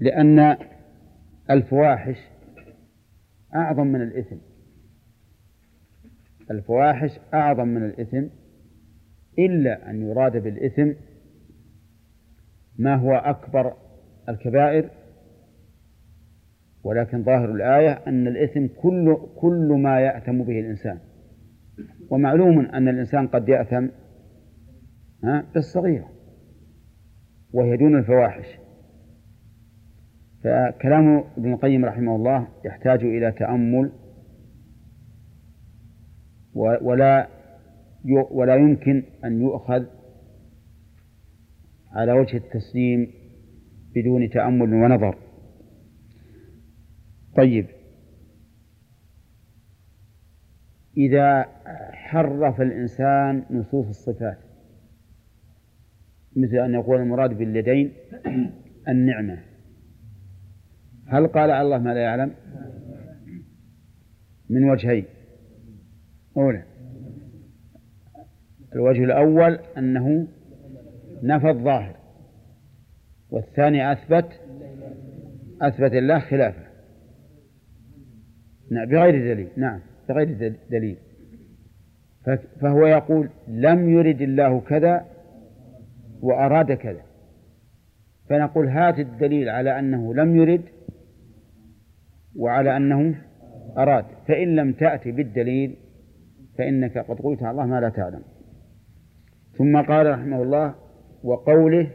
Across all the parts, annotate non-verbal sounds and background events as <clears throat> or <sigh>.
لأن الفواحش أعظم من الإثم. الفواحش أعظم من الإثم. إلا أن يراد بالإثم ما هو أكبر الكبائر. ولكن ظاهر الآية أن الإثم كل كل ما يأثم به الإنسان. ومعلوم أن الإنسان قد يأثم بالصغيرة وهي دون الفواحش. فكلام ابن القيم رحمه الله يحتاج إلى تأمل ولا ولا يمكن أن يؤخذ على وجه التسليم بدون تأمل ونظر. طيب. إذا حرف الإنسان نصوص الصفات مثل أن يقول المراد باليدين النعمة. هل قال على الله ما لا يعلم؟ من وجهين. أولى الوجه الأول أنه نفى الظاهر والثاني أثبت أثبت الله خلافه. نعم بغير دليل. نعم بغير دليل. فهو يقول لم يرد الله كذا وأراد كذا. فنقول هات الدليل على أنه لم يرد وعلى أنه أراد. فإن لم تأتي بالدليل فإنك قد قلت على الله ما لا تعلم. ثم قال رحمه الله وقوله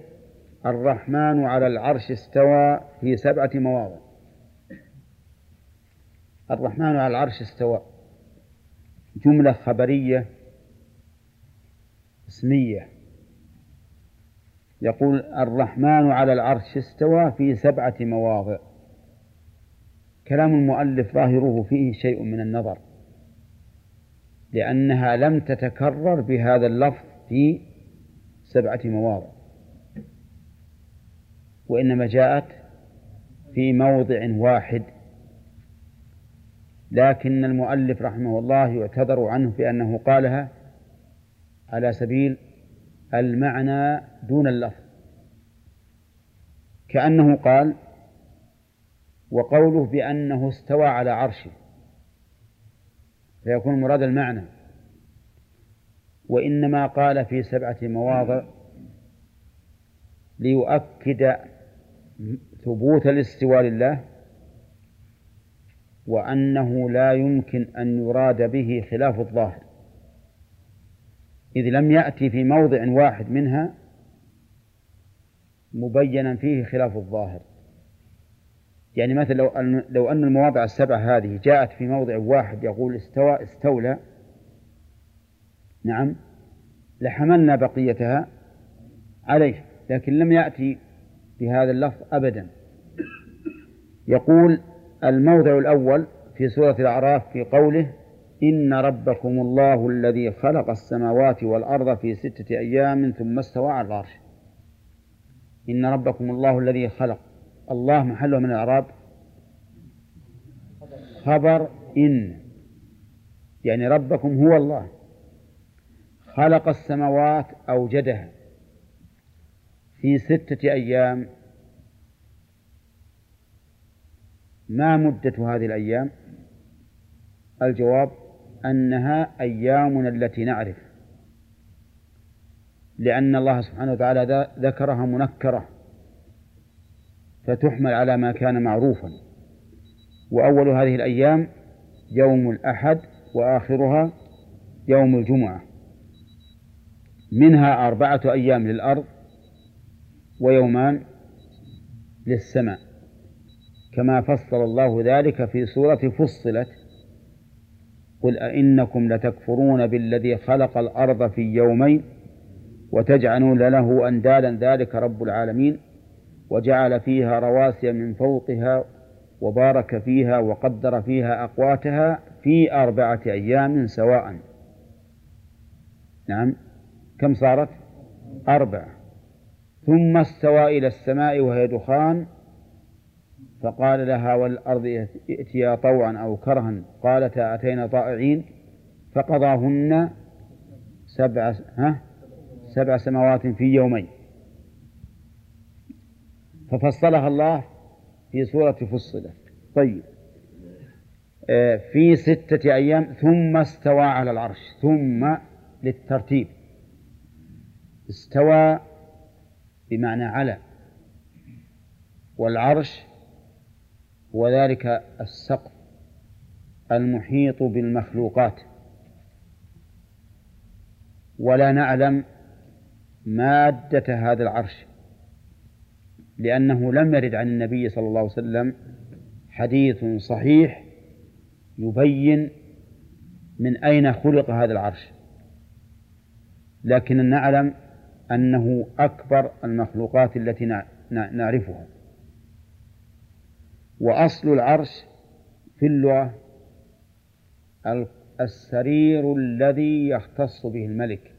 الرحمن على العرش استوى في سبعة مواضع. الرحمن على العرش استوى. جملة خبرية اسمية. يقول الرحمن على العرش استوى في سبعة مواضع. كلام المؤلف ظاهره فيه شيء من النظر لأنها لم تتكرر بهذا اللفظ في سبعة مواضع وإنما جاءت في موضع واحد لكن المؤلف رحمه الله يعتذر عنه بأنه قالها على سبيل المعنى دون اللفظ كأنه قال وقوله بأنه استوى على عرشه. فيكون مراد المعنى. وإنما قال في سبعة مواضع ليؤكد ثبوت الاستواء لله وأنه لا يمكن أن يراد به خلاف الظاهر. إذ لم يأتي في موضع واحد منها مبينا فيه خلاف الظاهر. يعني مثلا لو أن لو أن المواضع السبعة هذه جاءت في موضع واحد يقول استوى استولى نعم لحملنا بقيتها عليه لكن لم يأتي بهذا اللفظ أبدا. يقول الموضع الأول في سورة الأعراف في قوله إن ربكم الله الذي خلق السماوات والأرض في ستة أيام ثم استوى على العرش. إن ربكم الله الذي خلق الله محله من الأعراب؟ خبر إن. يعني ربكم هو الله. خلق السماوات أوجدها. في ستة أيام. ما مدة هذه الأيام؟ الجواب أنها أيامنا التي نعرف. لأن الله سبحانه وتعالى ذكرها منكرة. فتحمل على ما كان معروفا. وأول هذه الأيام يوم الأحد وآخرها يوم الجمعة. منها أربعة أيام للأرض ويومان للسماء. كما فصل الله ذلك في سورة فصلت قل أئنكم لتكفرون بالذي خلق الأرض في يومين وتجعلون له أندادا ذلك رب العالمين. وجعل فيها رواسي من فوقها وبارك فيها وقدر فيها أقواتها في أربعة أيام سواء. نعم. كم صارت؟ أربعة ثم استوى إلى السماء وهي دخان. فقال لها والأرض ائتيا طوعا أو كرها. قالتا أتينا طائعين؟ فقضاهن سبع ها؟ سبع سماوات في يومين. ففصلها الله في سورة فصلت طيب. آه، في ستة أيام ثم استوى على العرش ثم للترتيب. استوى بمعنى على. والعرش هو ذلك السقف المحيط بالمخلوقات. ولا نعلم مادة هذا العرش. لأنه لم يرد عن النبي صلى الله عليه وسلم حديث صحيح يبين من أين خلق هذا العرش. لكن نعلم أنه أكبر المخلوقات التي نعرفها. وأصل العرش في اللغة السرير الذي يختص به الملك.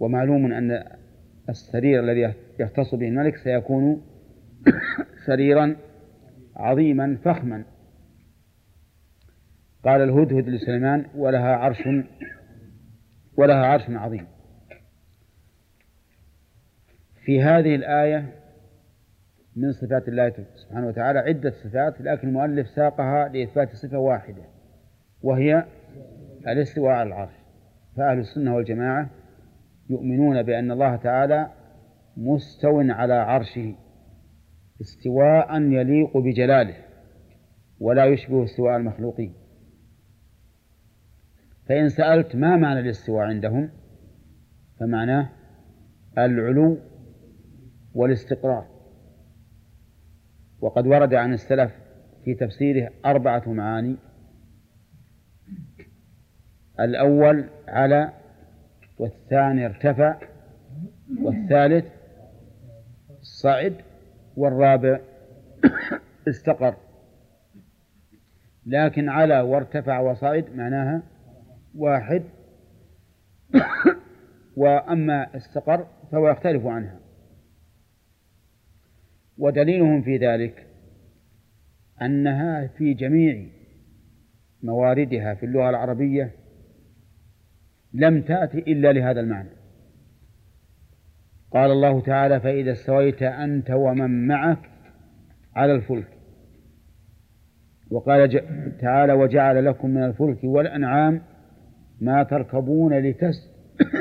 ومعلوم أن السرير الذي يختص به الملك سيكون <coughs> سريرا عظيما فخما. قال الهدهد لسليمان ولها عرش ولها عرش عظيم. في هذه الآية من صفات الله سبحانه وتعالى عدة صفات لكن المؤلف ساقها لإثبات صفة واحدة وهي الاستواء على العرش. فأهل السنة والجماعة يؤمنون بأن الله تعالى مستو على عرشه استواء يليق بجلاله ولا يشبه استواء المخلوقين. فإن سألت ما معنى الاستواء عندهم فمعناه العلو والاستقرار. وقد ورد عن السلف في تفسيره أربعة معاني. الأول على والثاني ارتفع والثالث صعد والرابع <coughs> استقر. لكن على وارتفع وصعد معناها واحد. <coughs> وأما استقر فهو يختلف عنها. ودليلهم في ذلك أنها في جميع مواردها في اللغة العربية لم تأتي إلا لهذا المعنى. قال الله تعالى فإذا استويت أنت ومن معك على الفلك. وقال تعالى وجعل لكم من الفلك والأنعام ما تركبون لتس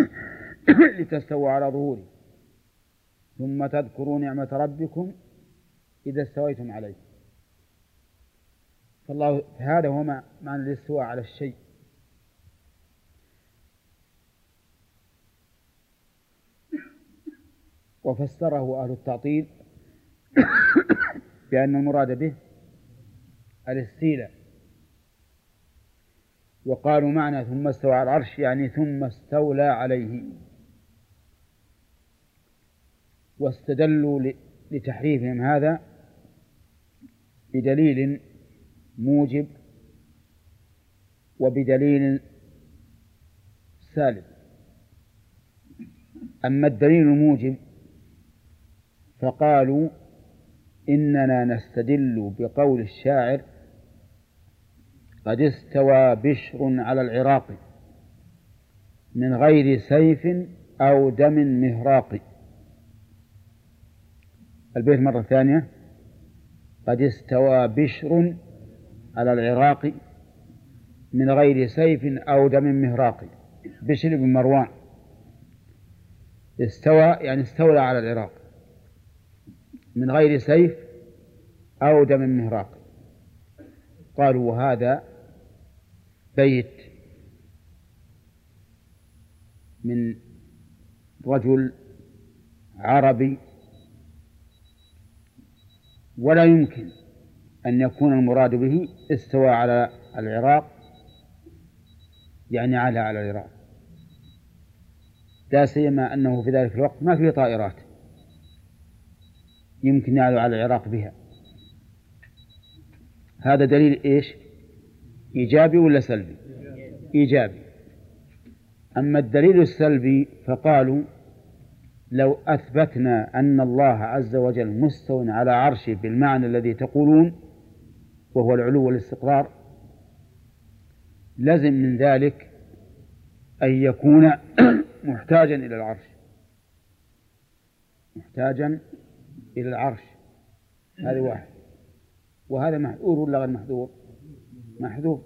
<coughs> لتستووا على ظهوره ثم تذكروا نعمة ربكم إذا استويتم عليه. فالله هذا هو معنى الاستواء على الشيء. وفسره أهل التعطيل <coughs> بأن المراد به الاستيلاء. وقالوا معنى ثم استوى على العرش يعني ثم استولى عليه. واستدلوا لتحريفهم هذا بدليل موجب وبدليل سالب أما الدليل الموجب فقالوا إننا نستدل بقول الشاعر قد استوى بشر على العراق من غير سيف أو دم مهراق. البيت مرة ثانية. قد استوى بشر على العراق من غير سيف أو دم مهراق. بشر بن مروان استوى يعني استولى على العراق. من غير سيف أو دم مهراق. قالوا وهذا بيت من رجل عربي. ولا يمكن أن يكون المراد به استوى على العراق يعني على على العراق. لا سيما أنه في ذلك الوقت ما في طائرات. يمكن يعلو على العراق بها. هذا دليل إيش؟ إيجابي ولا سلبي؟ إيجابي. أما الدليل السلبي فقالوا لو أثبتنا أن الله عز وجل مستو على عرشه بالمعنى الذي تقولون وهو العلو والاستقرار لزم من ذلك أن يكون <clears throat> محتاجا إلى العرش. محتاجا إلى العرش. هذه واحد. وهذا محذور ولا غير محذور؟ محذور.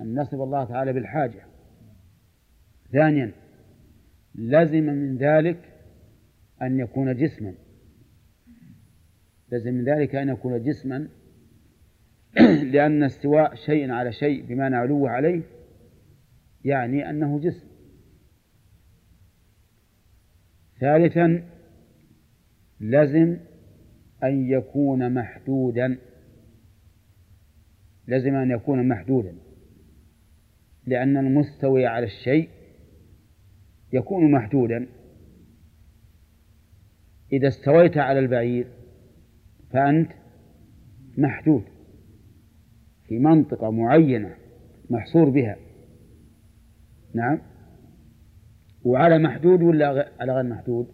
أن نصف الله تعالى بالحاجة. ثانيا لزم من ذلك أن يكون جسما. لزم من ذلك أن يكون جسما. <clears throat> لأن استواء شيء على شيء بمعنى علوه عليه يعني أنه جسم. ثالثا لزم أن يكون محدودا. لزم أن يكون محدودا. لأن المستوي على الشيء يكون محدودا. إذا استويت على البعير فأنت محدود في منطقة معينة محصور بها. نعم. وعلى محدود ولا على غير محدود؟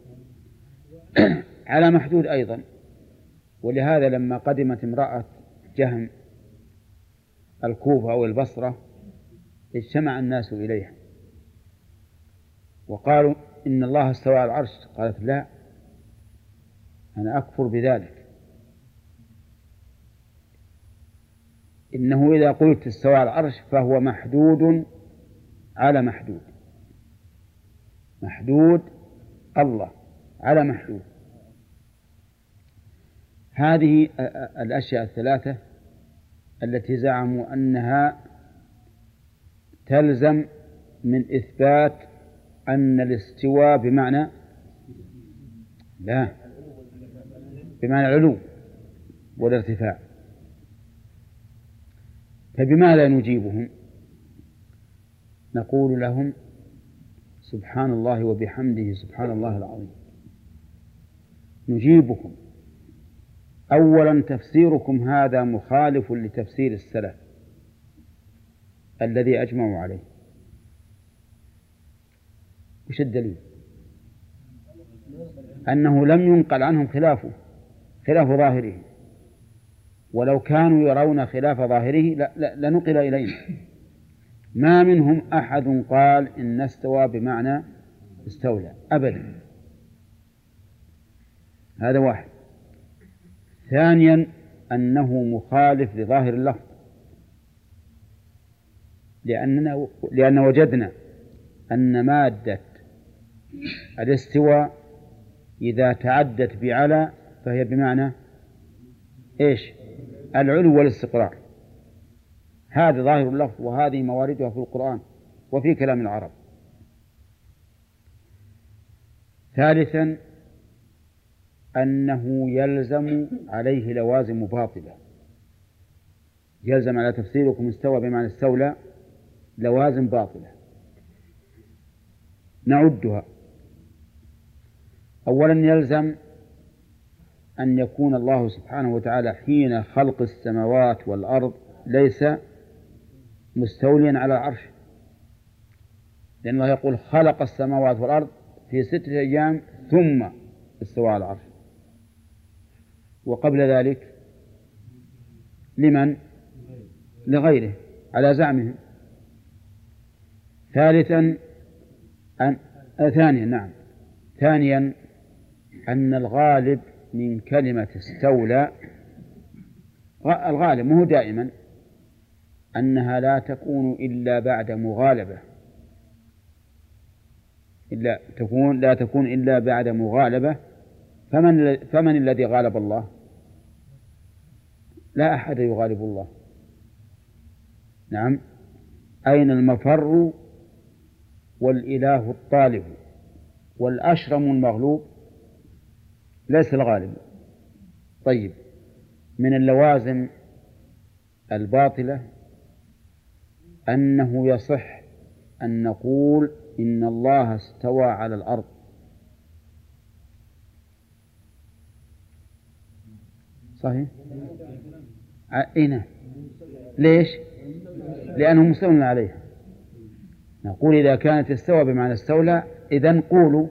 <clears throat> على محدود أيضا. ولهذا لما قدمت امرأة جهم الكوفة أو البصرة اجتمع الناس إليها. وقالوا إن الله استوى على العرش. قالت لا أنا أكفر بذلك. إنه إذا قلت استوى على العرش فهو محدود على محدود. محدود الله على محدود. هذه الأشياء الثلاثة التي زعموا أنها تلزم من إثبات أن الاستواء بمعنى لا بمعنى العلو والارتفاع. فبماذا نجيبهم؟ نقول لهم سبحان الله وبحمده سبحان الله العظيم. نجيبكم أولا تفسيركم هذا مخالف لتفسير السلف الذي أجمعوا عليه. وش الدليل؟ أنه لم ينقل عنهم خلافه خلاف ظاهره. ولو كانوا يرون خلاف ظاهره لنقل إلينا. ما منهم أحد قال إن استوى بمعنى استولى أبدا. هذا واحد. ثانيا أنه مخالف لظاهر اللفظ. لأننا لأن وجدنا أن مادة الاستواء إذا تعدت بعلى فهي بمعنى إيش؟ العلو والاستقرار. هذا ظاهر اللفظ وهذه مواردها في القرآن وفي كلام العرب. ثالثا أنه يلزم عليه لوازم باطلة. يلزم على تفسيركم استوى بمعنى استولى لوازم باطلة. نعدها. أولا يلزم أن يكون الله سبحانه وتعالى حين خلق السماوات والأرض ليس مستوليا على العرش. لأن الله يقول خلق السماوات والأرض في ستة أيام ثم استوى على العرش. وقبل ذلك لمن؟ لغيره على زعمهم. ثالثا أن آه ثانيا نعم. ثانيا أن الغالب من كلمة استولى الغالب مو دائما أنها لا تكون إلا بعد مغالبة. إلا تكون لا تكون إلا بعد مغالبة. فمن فمن الذي غالب الله؟ لا أحد يغالب الله. نعم. أين المفر والإله الطالب والأشرم المغلوب؟ ليس الغالب. طيب. من اللوازم الباطلة أنه يصح أن نقول إن الله استوى على الأرض. صحيح؟ أين؟ نعم. ليش؟ لأنه مستولى عليها نقول إذا كانت استوى بمعنى استولى إذا قولوا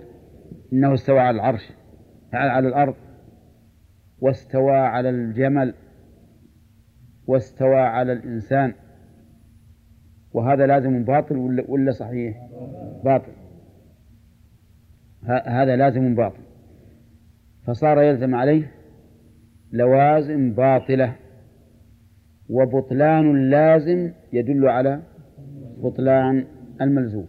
إنه استوى على العرش على الأرض واستوى على الجمل واستوى على الإنسان وهذا لازم باطل ولا, ولا صحيح باطل هذا لازم باطل فصار يلزم عليه لوازم باطلة وبطلان اللازم يدل على بطلان الملزوم.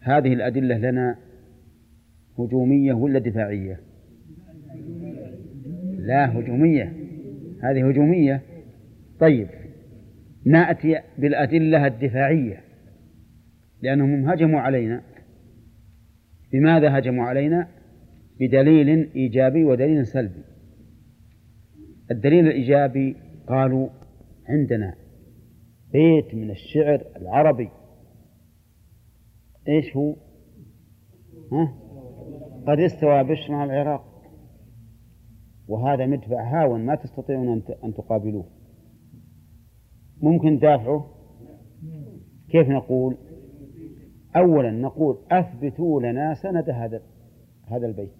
هذه الأدلة لنا هجومية ولا دفاعية؟ لا هجومية. هذه هجومية. طيب نأتي بالأدلة الدفاعية لأنهم هجموا علينا. بماذا هجموا علينا؟ بدليل إيجابي ودليل سلبي. الدليل الإيجابي قالوا عندنا بيت من الشعر العربي. إيش هو؟ ها؟ قد استوى بشر العراق. وهذا مدفع هاون ما تستطيعون أن تقابلوه. ممكن تدافعه كيف نقول؟ أولا نقول أثبتوا لنا سند هذا هذا البيت.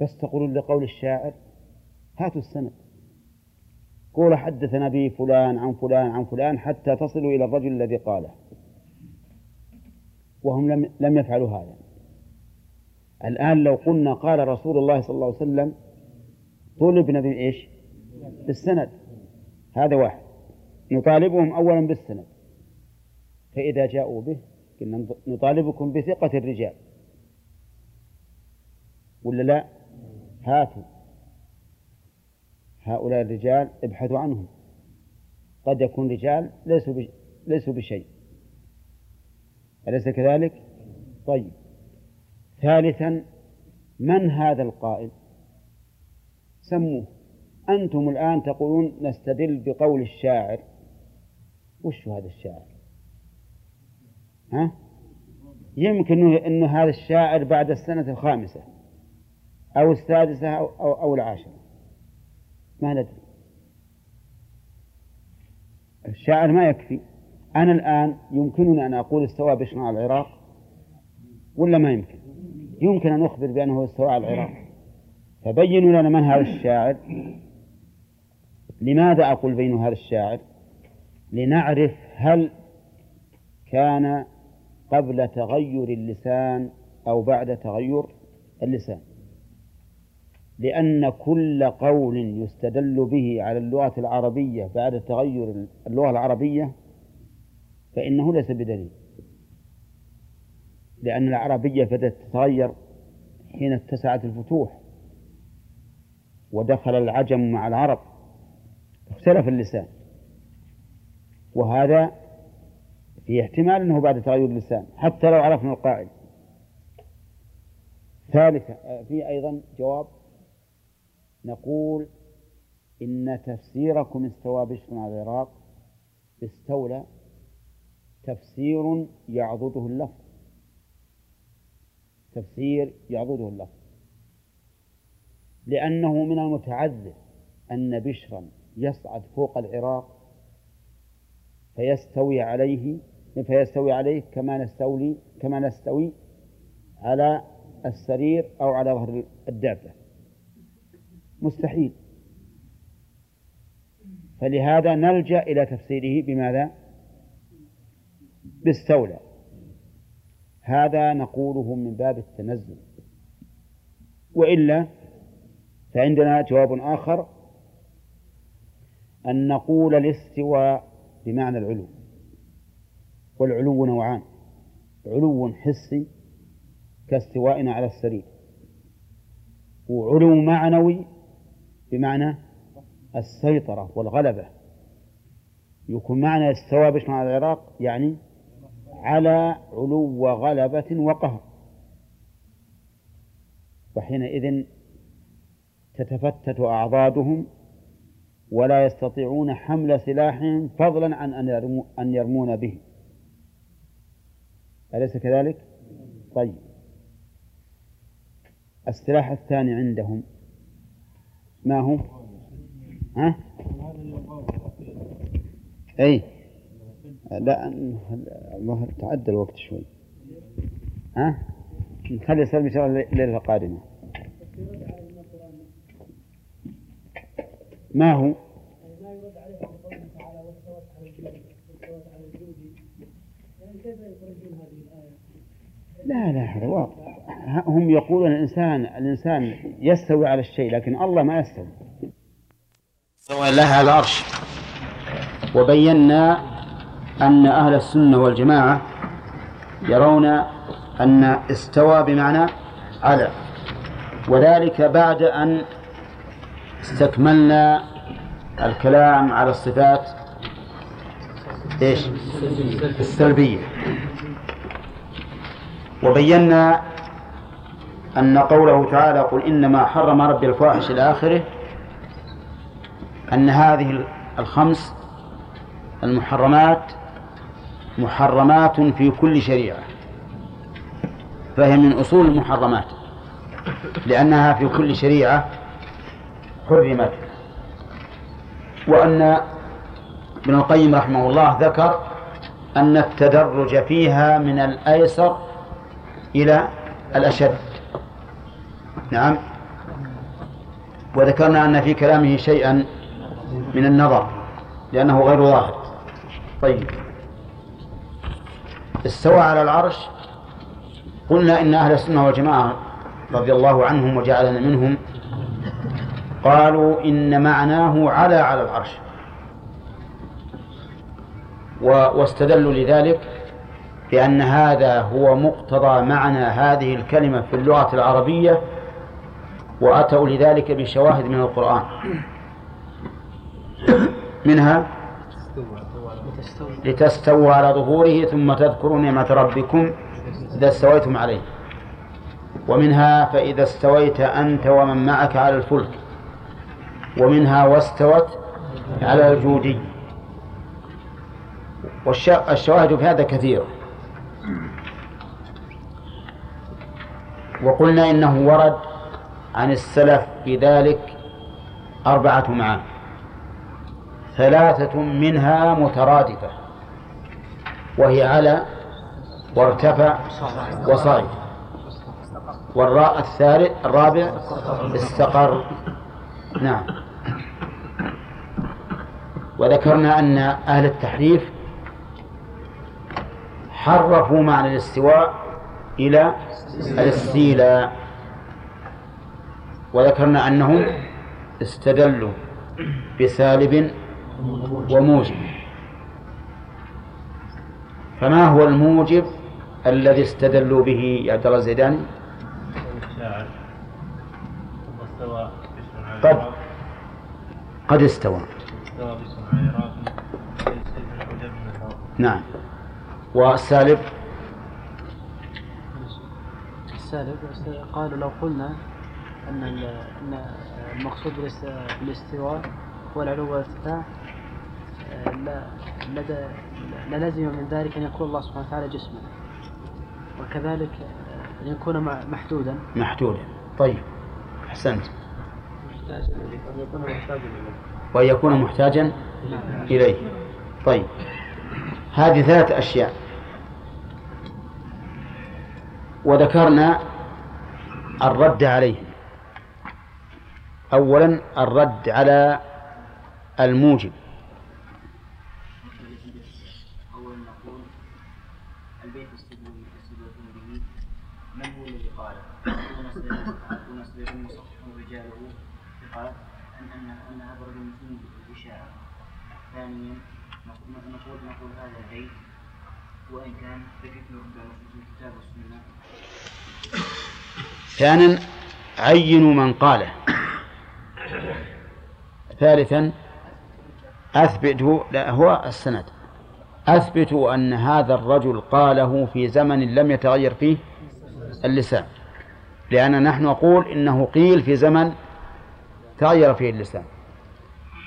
بس تقولون لقول الشاعر هاتوا السند. قول حدثنا به فلان عن فلان عن فلان حتى تصلوا إلى الرجل الذي قاله. وهم لم لم يفعلوا هذا. الآن لو قلنا قال رسول الله صلى الله عليه وسلم طلبنا بإيش؟ بالسند. هذا واحد. نطالبهم أولا بالسند. فإذا جاءوا به قلنا نطالبكم بثقة الرجال. ولا لا؟ هاتوا. هؤلاء الرجال ابحثوا عنهم. قد يكون رجال ليسوا ليسوا بشيء. أليس كذلك؟ طيب. ثالثا من هذا القائل؟ سموه. أنتم الآن تقولون نستدل بقول الشاعر. وش هذا الشاعر؟ ها؟ يمكن أن هذا الشاعر بعد السنة الخامسة أو السادسة أو, أو, العاشرة. ما ندري. الشاعر ما يكفي. أنا الآن يمكنني أن أقول استوى بشر على العراق؟ ولا ما يمكن؟ يمكن أن أخبر بأنه استوى على العراق. فبينوا لنا من هذا الشاعر. لماذا أقول بين هذا الشاعر؟ لنعرف هل كان قبل تغير اللسان أو بعد تغير اللسان. لأن كل قول يستدل به على اللغة العربية بعد تغير اللغة العربية فإنه ليس بدليل. لأن العربية بدأت تتغير حين اتسعت الفتوح ودخل العجم مع العرب اختلف اللسان. وهذا في احتمال أنه بعد تغير اللسان حتى لو عرفنا القائل ثالثا في أيضا جواب. نقول إن تفسيركم استوى بشر على العراق استولى تفسير يعضده اللفظ. تفسير يعضده اللفظ. لأنه من المتعذر أن بشرا يصعد فوق العراق فيستوي عليه فيستوي عليه كما نستولي كما نستوي على السرير أو على ظهر الدابة. مستحيل. فلهذا نلجأ إلى تفسيره بماذا؟ باستولى هذا نقوله من باب التنزل. وإلا فعندنا جواب آخر أن نقول الاستواء بمعنى العلو. والعلو نوعان. علو حسي كاستوائنا على السرير. وعلو معنوي بمعنى السيطرة والغلبة. يكون معنى استوى بشر على العراق؟ يعني على علو غلبة وقهر. وحينئذ تتفتت أعضادهم ولا يستطيعون حمل سلاحهم فضلا عن أن يرمون به. أليس كذلك؟ طيب السلاح الثاني عندهم ما هو؟ ها؟ أي لا الله تعدى الوقت شوي ها؟ نخلي السلم إن شاء الله الليلة القادمة ما هو؟ ما يرد عليه بقوله تعالى واستوت على الجود واستوت على الجود يعني كيف يخرجون هذه الآية؟ لا لا هذا واضح. هم يقولون الإنسان الإنسان يستوي على الشيء لكن الله ما يستوي. استوى الله على العرش. وبينا أن أهل السنة والجماعة يرون أن استوى بمعنى على. وذلك بعد أن استكملنا الكلام على الصفات إيش؟ السلبية. وبينا أن قوله تعالى قل إنما حرم ربي الفواحش إلى آخره أن هذه الخمس المحرمات محرمات في كل شريعة فهي من أصول المحرمات لأنها في كل شريعة حرمت. وأن ابن القيم رحمه الله ذكر أن التدرج فيها من الأيسر إلى الأشد. نعم. وذكرنا أن في كلامه شيئا من النظر لأنه غير ظاهر طيب. استوى على العرش. قلنا إن أهل السنة والجماعة رضي الله عنهم وجعلنا منهم. قالوا إن معناه على على العرش. واستدلوا لذلك. بأن هذا هو مقتضى معنى هذه الكلمة في اللغة العربية وأتوا لذلك بشواهد من القرآن. منها لتستووا على ظهوره ثم تذكروا نعمة ربكم إذا استويتم عليه. ومنها فإذا استويت أنت ومن معك على الفلك ومنها واستوت على الجودي. والشواهد في هذا كثيرة وقلنا إنه ورد عن السلف في ذلك أربعة معاني. ثلاثة منها مترادفة وهي على وارتفع وصعد. والراء الثالث الرابع استقر. نعم. وذكرنا أن أهل التحريف حرفوا معنى الاستواء إلى الاستيلاء وذكرنا أنهم استدلوا بسالب وموجب. فما هو الموجب الذي استدلوا به يا عبد الله الزيداني؟ قد قد استوى. نعم. والسالب السالب قالوا لو قلنا أن أن المقصود بالاستواء هو العلو والارتفاع لا لازم من ذلك أن يكون الله سبحانه وتعالى جسما وكذلك أن يكون محدودا. محدودا. طيب أحسنت. وأن يكون محتاجا إليه. طيب هذه ثلاث أشياء. وذكرنا الرد عليه. أولا الرد على الموجب. ثانيا نقول نقول هذا البيت وإن كان في الكتاب والسنة ثانيا عينوا من قاله. ثالثا أثبتوا لا هو السند. أثبتوا أن هذا الرجل قاله في زمن لم يتغير فيه اللسان. لأن نحن نقول إنه قيل في زمن تغير فيه اللسان.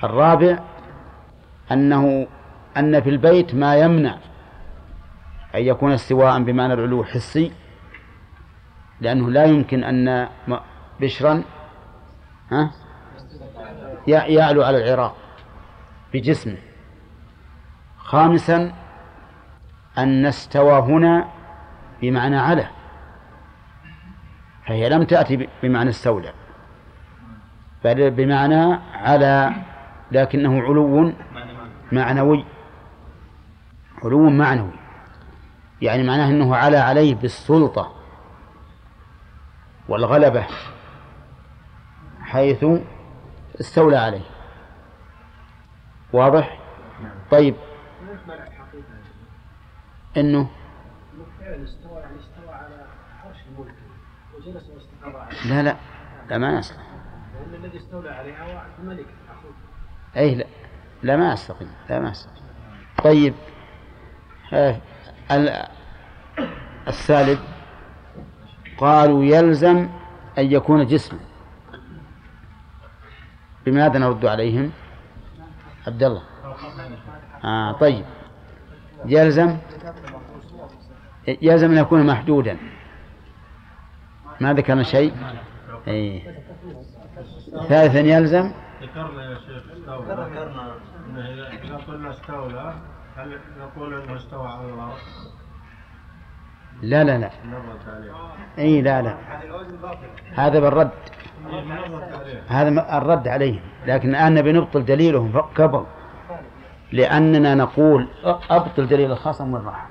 الرابع أنه أن في البيت ما يمنع أن يكون استواء بمعنى العلو حسي لأنه لا يمكن أن بشرا ها يعلو على العراق بجسمه خامسا أن استوى هنا بمعنى على فهي لم تأتي بمعنى استولى بل بمعنى على لكنه علو معنوي علو معنوي. يعني معناه أنه على عليه بالسلطة والغلبة حيث استولى عليه. واضح؟ طيب. إنه لا لا لا ما يصلح. لأن الذي استولى عليها هو الملك اي لا لا ما يستقيم لا ما يستقيم. طيب. السالب قالوا يلزم أن يكون جسما. بماذا نرد عليهم؟ عبد الله. آه طيب. يلزم يلزم أن يكون محدودا. ما ذكرنا شيء؟ أي. ثالثا يلزم. ذكرنا يا شيخ استولى. ذكرنا إذا قلنا استولى هل نقول أنه استوى على الأرض؟ لا لا لا. إي لا لا. هذا بالرد. هذا الرد عليهم. لكن الآن نبي نبطل دليلهم قبل. لأننا نقول أبطل دليل الخصم والراحة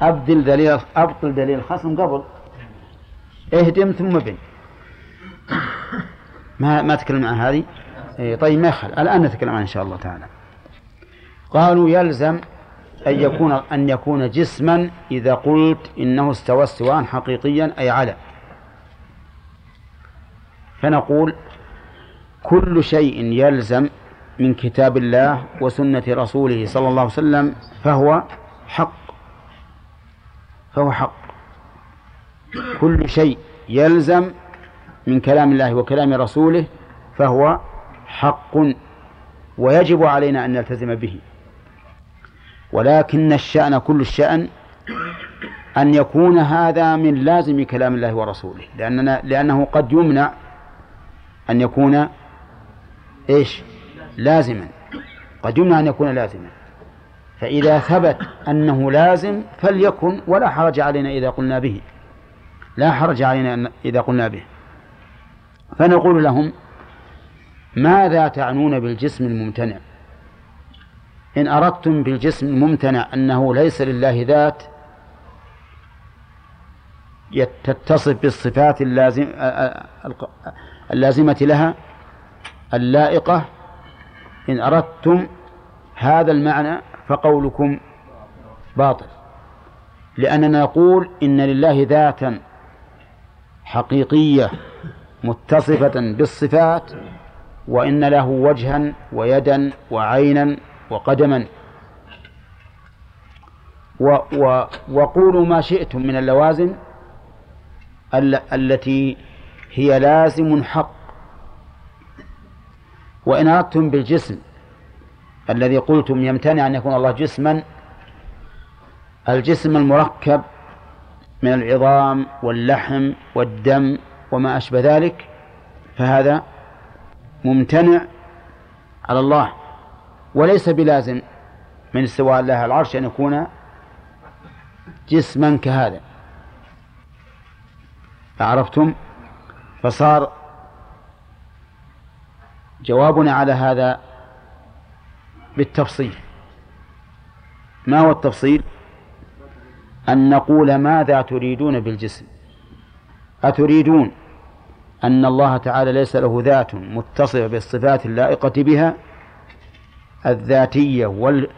أبطل دليل أبطل دليل الخصم قبل. اهدم ثم بن. ما ما تكلم عن هذه؟ إيه طيب ما يخل الآن نتكلم عنها إن شاء الله تعالى. قالوا يلزم أن يكون أن يكون جسما إذا قلت إنه استوى استواء حقيقيا أي على. فنقول كل شيء يلزم من كتاب الله وسنة رسوله صلى الله عليه وسلم فهو حق. فهو حق. كل شيء يلزم من كلام الله وكلام رسوله فهو حق ويجب علينا أن نلتزم به. ولكن الشأن كل الشأن أن يكون هذا من لازم كلام الله ورسوله لأننا لأنه قد يمنع أن يكون إيش؟ لازما. قد يمنع أن يكون لازما. فإذا ثبت أنه لازم فليكن ولا حرج علينا إذا قلنا به. لا حرج علينا إذا قلنا به. فنقول لهم ماذا تعنون بالجسم الممتنع؟ إن أردتم بالجسم الممتنع أنه ليس لله ذات تتصف بالصفات اللازم اللازمة لها اللائقة. إن أردتم هذا المعنى فقولكم باطل. لأننا نقول إن لله ذاتا حقيقية متصفة بالصفات وإن له وجها ويدا وعينا وقدما. و و وقولوا ما شئتم من اللوازم التي هي لازم حق. وإن أردتم بالجسم الذي قلتم يمتنع أن يكون الله جسما الجسم المركب من العظام واللحم والدم وما أشبه ذلك فهذا ممتنع على الله. وليس بلازم من استواء الله على العرش أن يكون جسما كهذا. عرفتم؟ فصار جوابنا على هذا بالتفصيل. ما هو التفصيل؟ أن نقول ماذا تريدون بالجسم. أتريدون أن الله تعالى ليس له ذات متصفة بالصفات اللائقة بها؟ الذاتية وال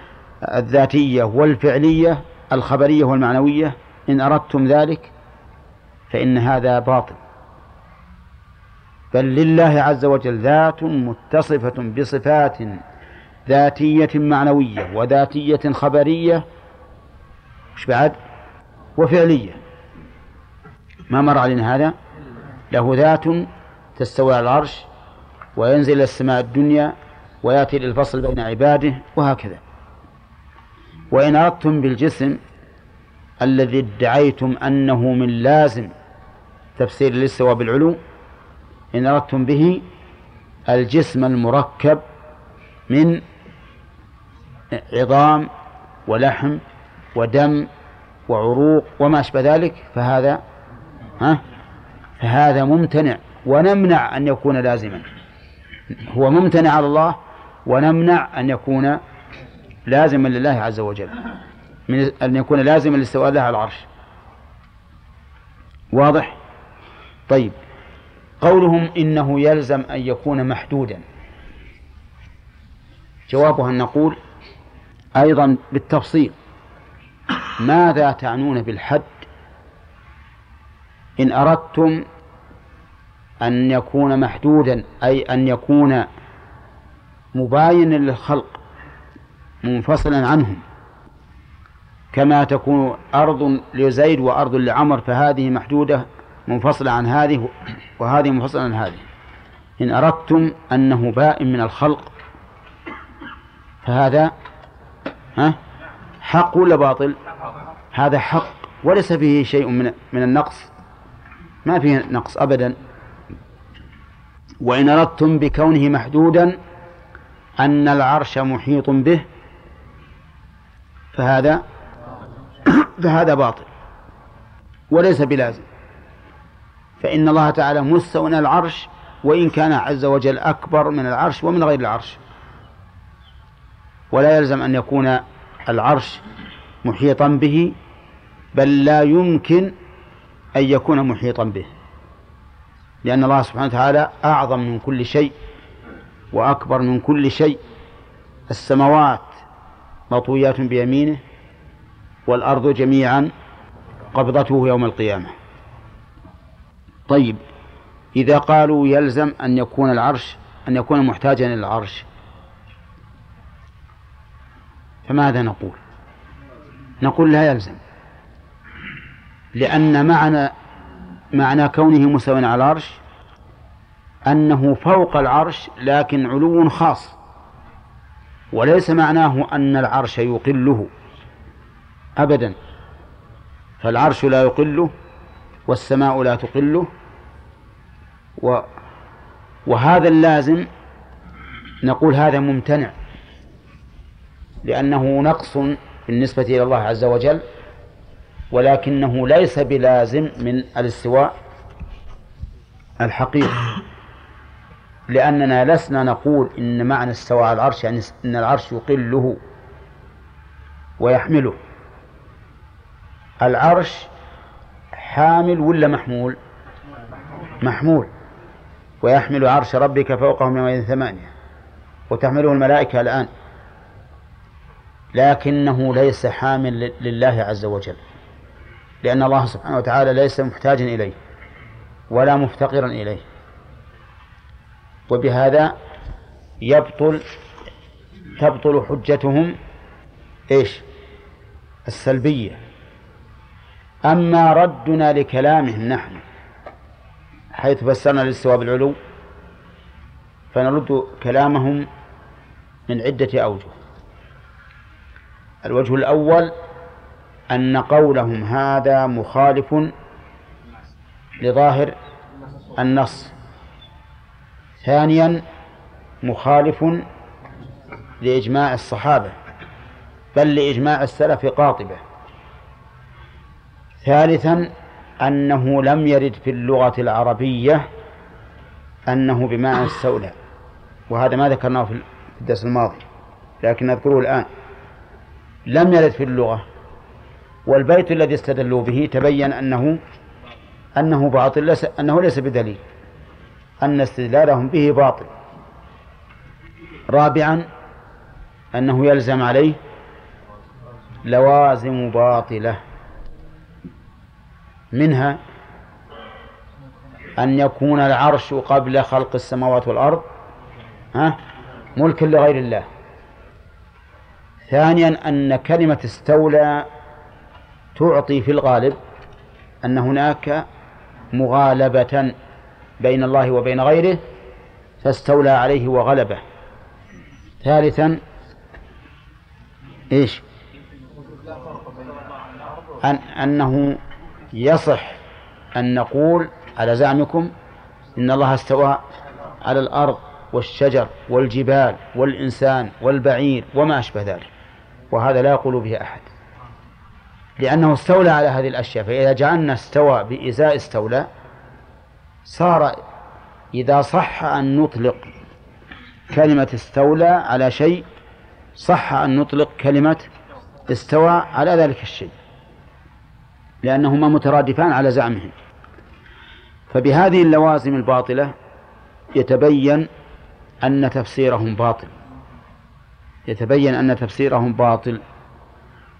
الذاتية والفعلية الخبرية والمعنوية. إن أردتم ذلك فإن هذا باطل. بل لله عز وجل ذات متصفة بصفات ذاتية معنوية وذاتية خبرية. مش بعد؟ وفعلية. ما مر علينا هذا؟ له ذات تستوي على العرش وينزل السماء الدنيا ويأتي للفصل بين عباده وهكذا. وإن أردتم بالجسم الذي ادعيتم أنه من لازم تفسير الاستواء بالعلو إن أردتم به الجسم المركب من عظام ولحم ودم وعروق وما أشبه ذلك فهذا ها؟ فهذا ممتنع. ونمنع أن يكون لازما. هو ممتنع على الله ونمنع أن يكون لازما لله عز وجل من أن يكون لازما للاستواء له على العرش. واضح؟ طيب. قولهم إنه يلزم أن يكون محدودا. جوابها أن نقول أيضا بالتفصيل. ماذا تعنون بالحد؟ إن أردتم أن يكون محدودا أي أن يكون مباينا للخلق منفصلا عنهم. كما تكون أرض لزيد وأرض لعمر فهذه محدودة منفصلة عن هذه وهذه منفصلة عن هذه. إن أردتم أنه بائن من الخلق فهذا ها؟ حق ولا باطل؟ هذا حق وليس فيه شيء من من النقص؟ ما فيه نقص أبدا. وإن أردتم بكونه محدودا أن العرش محيط به فهذا <coughs> فهذا باطل وليس بلازم. فإن الله تعالى مستوى العرش وإن كان عز وجل أكبر من العرش ومن غير العرش. ولا يلزم أن يكون العرش محيطا به بل لا يمكن أن يكون محيطا به. لأن الله سبحانه وتعالى أعظم من كل شيء وأكبر من كل شيء السماوات مطويات بيمينه والأرض جميعا قبضته يوم القيامة. طيب إذا قالوا يلزم أن يكون العرش أن يكون محتاجا إلى العرش فماذا نقول؟ نقول لا يلزم لأن معنى معنى كونه مستوى على العرش أنه فوق العرش لكن علو خاص. وليس معناه أن العرش يقله. أبدا. فالعرش لا يقله والسماء لا تقله و وهذا اللازم نقول هذا ممتنع. لأنه نقص بالنسبة إلى الله عز وجل ولكنه ليس بلازم من الاستواء الحقيقي. لأننا لسنا نقول إن معنى استوى على العرش يعني إن العرش يقله ويحمله. العرش حامل ولا محمول؟ محمول. ويحمل عرش ربك فوقهم يومئذ ثمانية. وتحمله الملائكة الآن. لكنه ليس حامل لله عز وجل. لأن الله سبحانه وتعالى ليس محتاجا إليه ولا مفتقرا إليه. وبهذا يبطل تبطل حجتهم إيش؟ السلبية. أما ردنا لكلامهم نحن حيث فسرنا الاستواء بالعلو فنرد كلامهم من عدة أوجه. الوجه الأول أن قولهم هذا مخالف لظاهر النص. ثانيا مخالف لإجماع الصحابة بل لإجماع السلف قاطبة. ثالثا أنه لم يرد في اللغة العربية أنه بمعنى استولى وهذا ما ذكرناه في الدرس الماضي لكن نذكره الآن. لم يرد في اللغة والبيت الذي استدلوا به تبين أنه أنه باطل أنه ليس بدليل. أن استدلالهم به باطل. رابعا أنه يلزم عليه لوازم باطلة. منها أن يكون العرش قبل خلق السماوات والأرض ها ملكا لغير الله. ثانيا أن كلمة استولى تعطي في الغالب أن هناك مغالبة بين الله وبين غيره فاستولى عليه وغلبه. ثالثا إيش؟ أن أنه يصح أن نقول على زعمكم إن الله استوى على الأرض والشجر والجبال والإنسان والبعير وما أشبه ذلك وهذا لا يقول به أحد. لأنه استولى على هذه الأشياء فإذا جعلنا استوى بإزاء استولى صار إذا صح أن نطلق كلمة استولى على شيء صح أن نطلق كلمة استوى على ذلك الشيء لأنهما مترادفان على زعمهم. فبهذه اللوازم الباطلة يتبين أن تفسيرهم باطل. يتبين أن تفسيرهم باطل.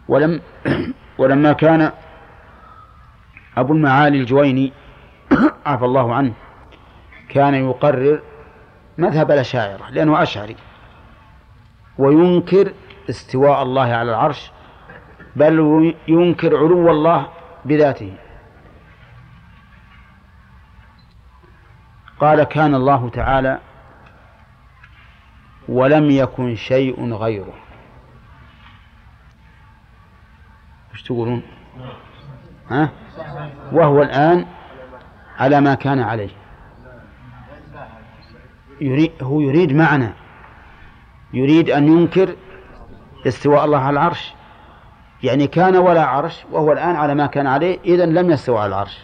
ولم <clears throat> ولما كان أبو المعالي الجويني <coughs> عفى الله عنه. كان يقرر مذهب الأشاعرة لأنه أشعري. وينكر استواء الله على العرش بل ينكر علو الله بذاته. قال كان الله تعالى ولم يكن شيء غيره. إيش تقولون؟ ها؟ وهو الآن على ما كان عليه. يريد هو يريد معنى. يريد أن ينكر استواء الله على العرش. يعني كان ولا عرش وهو الآن على ما كان عليه إذا لم يستوى على العرش.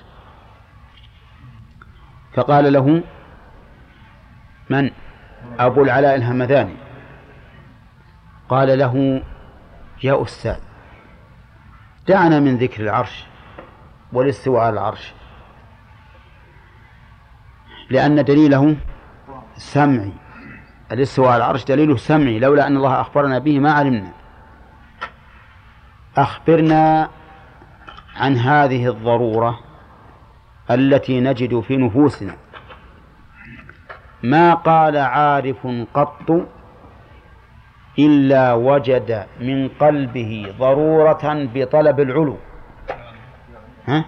فقال له من؟ أبو العلاء الهمذاني. قال له يا أستاذ دعنا من ذكر العرش والاستواء على العرش. لأن دليله سمعي الاستواء على العرش دليله سمعي لولا أن الله أخبرنا به ما علمنا أخبرنا عن هذه الضرورة التي نجد في نفوسنا ما قال عارف قط إلا وجد من قلبه ضرورة بطلب العلو ها؟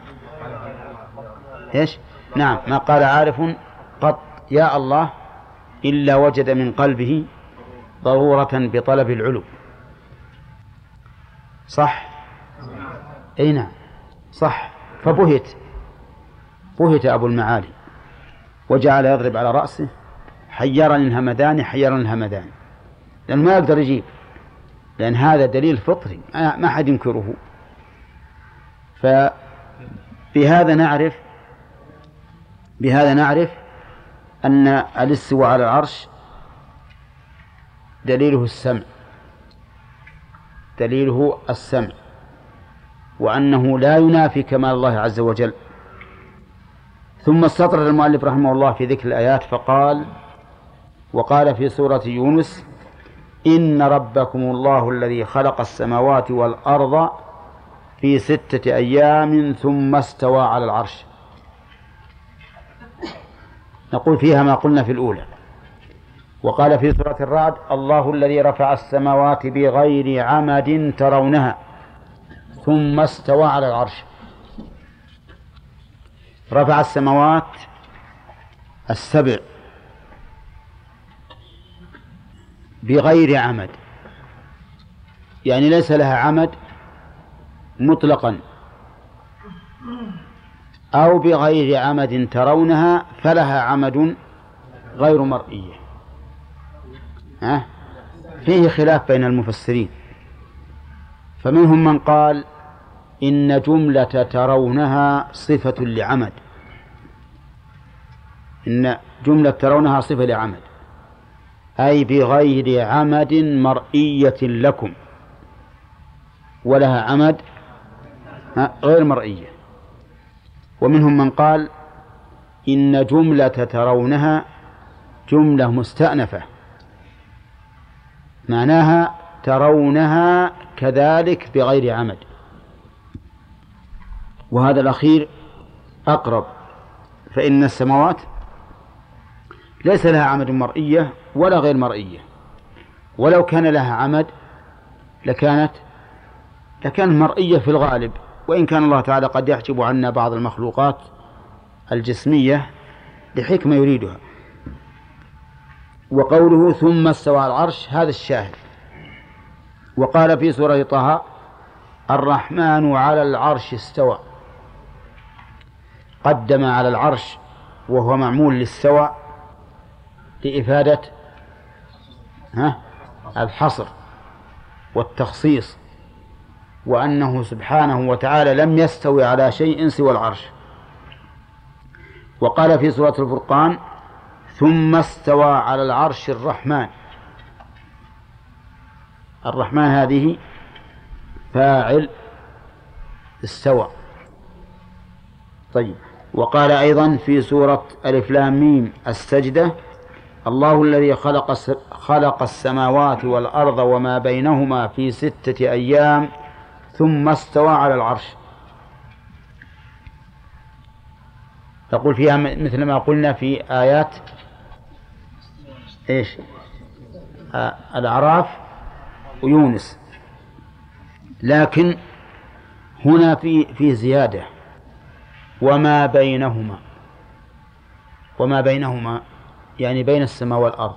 إيش؟ نعم ما قال عارف قط يا الله إلا وجد من قلبه ضرورة بطلب العلو. صح؟ أي نعم. صح. فبهت. بهت أبو المعالي. وجعل يضرب على رأسه حيرني الهمدان حيرني الهمدان. لأنه ما يقدر يجيب. لأن هذا دليل فطري ما حد ينكره. فبهذا نعرف بهذا نعرف أن الاستواء على العرش دليله السمع. دليله السمع. وأنه لا ينافي كمال الله عز وجل. ثم استطرد المؤلف رحمه الله في ذكر الآيات فقال وقال في سورة يونس إن ربكم الله الذي خلق السماوات والأرض في ستة أيام ثم استوى على العرش. نقول فيها ما قلنا في الأولى. وقال في سورة الرعد الله الذي رفع السماوات بغير عمد ترونها ثم استوى على العرش. رفع السماوات السبع بغير عمد. يعني ليس لها عمد مطلقا. أو بغير عمد ترونها فلها عمد غير مرئية. ها؟ فيه خلاف بين المفسرين. فمنهم من قال إن جملة ترونها صفة لعمد. إن جملة ترونها صفة لعمد. أي بغير عمد مرئية لكم. ولها عمد غير مرئية. ومنهم من قال إن جملة ترونها جملة مستأنفة. معناها ترونها كذلك بغير عمد وهذا الأخير أقرب. فإن السماوات ليس لها عمد مرئية ولا غير مرئية. ولو كان لها عمد لكانت لكانت مرئية في الغالب. وإن كان الله تعالى قد يحجب عنا بعض المخلوقات الجسمية لحكمة يريدها. وقوله ثم استوى على العرش هذا الشاهد. وقال في سورة طه الرحمن على العرش استوى. قدم على العرش وهو معمول للسوى لإفادة ها الحصر والتخصيص. وأنه سبحانه وتعالى لم يستوي على شيء سوى العرش. وقال في سورة الفرقان ثم استوى على العرش الرحمن. الرحمن هذه فاعل استوى. طيب. وقال أيضا في سورة ألف لام ميم السجدة الله الذي خلق خلق السماوات والأرض وما بينهما في ستة أيام ثم استوى على العرش. تقول فيها مثل ما قلنا في آيات إيش؟ آه الأعراف ويونس. لكن هنا في في زيادة. وما بينهما. وما بينهما يعني بين السماء والأرض.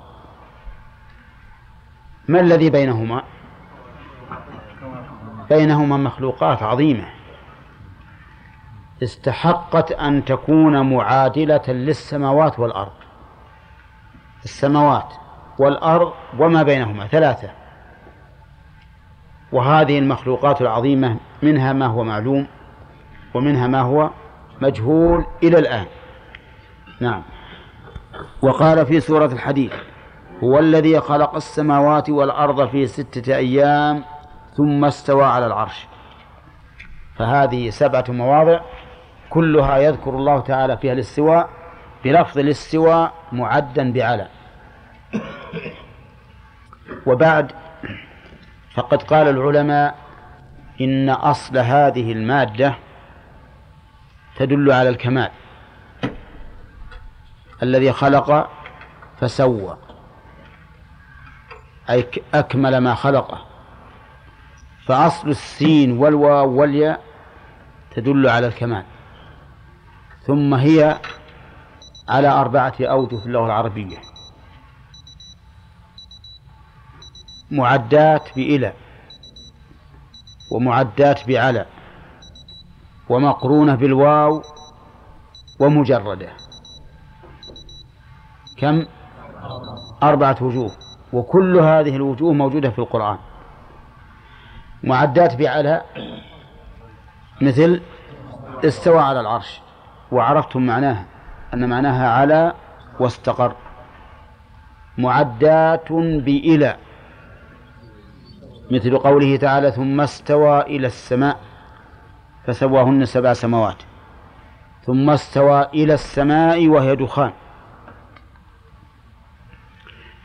ما الذي بينهما؟ بينهما مخلوقات عظيمة. استحقت أن تكون معادلة للسماوات والأرض. السماوات والأرض وما بينهما ثلاثة. وهذه المخلوقات العظيمة منها ما هو معلوم ومنها ما هو مجهول إلى الآن. نعم. وقال في سورة الحديث هو الذي خلق السماوات والأرض في ستة أيام ثم استوى على العرش. فهذه سبعة مواضع كلها يذكر الله تعالى فيها الاستواء بلفظ الاستواء معدا بعلى. وبعد فقد قال العلماء إن أصل هذه المادة تدل على الكمال. الذي خلق فسوى. أي أكمل ما خلقه. فأصل السين والواو والياء تدل على الكمال. ثم هي على أربعة أوجه في اللغة العربية. معدات بإلى ومعدات بعلى ومقرونة بالواو ومجردة. كم؟ أربعة وجوه. وكل هذه الوجوه موجودة في القرآن. معدات بعلى مثل استوى على العرش وعرفتم معناها أن معناها على واستقر. معدات بإلى مثل قوله تعالى ثم استوى إلى السماء فسواهن سبع سماوات. ثم استوى إلى السماء وهي دخان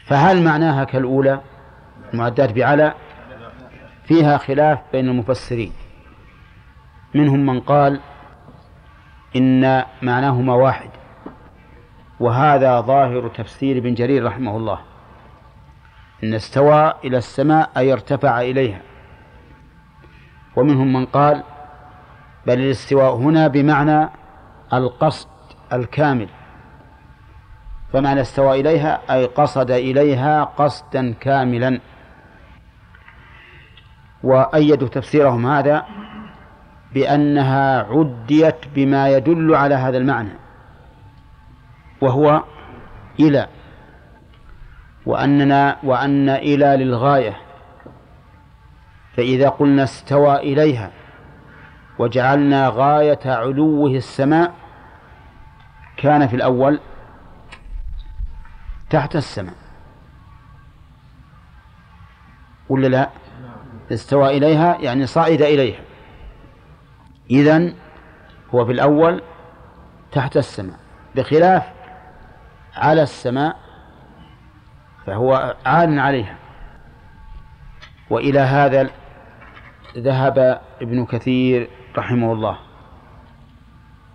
فهل معناها كالأولى؟ المعدات بعلى فيها خلاف بين المفسرين. منهم من قال إن معناهما واحد وهذا ظاهر تفسير ابن جرير رحمه الله إن استوى إلى السماء أي ارتفع إليها. ومنهم من قال بل الاستواء هنا بمعنى القصد الكامل فمعنى استوى إليها أي قصد إليها قصدا كاملا. وأيدوا تفسيرهم هذا بأنها عديت بما يدل على هذا المعنى وهو إلى وأننا وأن إلى للغاية فإذا قلنا استوى إليها وجعلنا غاية علوه السماء كان في الأول تحت السماء. ولا لا؟ استوى إليها يعني صعد إليها. إذن هو في الأول تحت السماء بخلاف على السماء فهو عال عليها. وإلى هذا ذهب ابن كثير رحمه الله.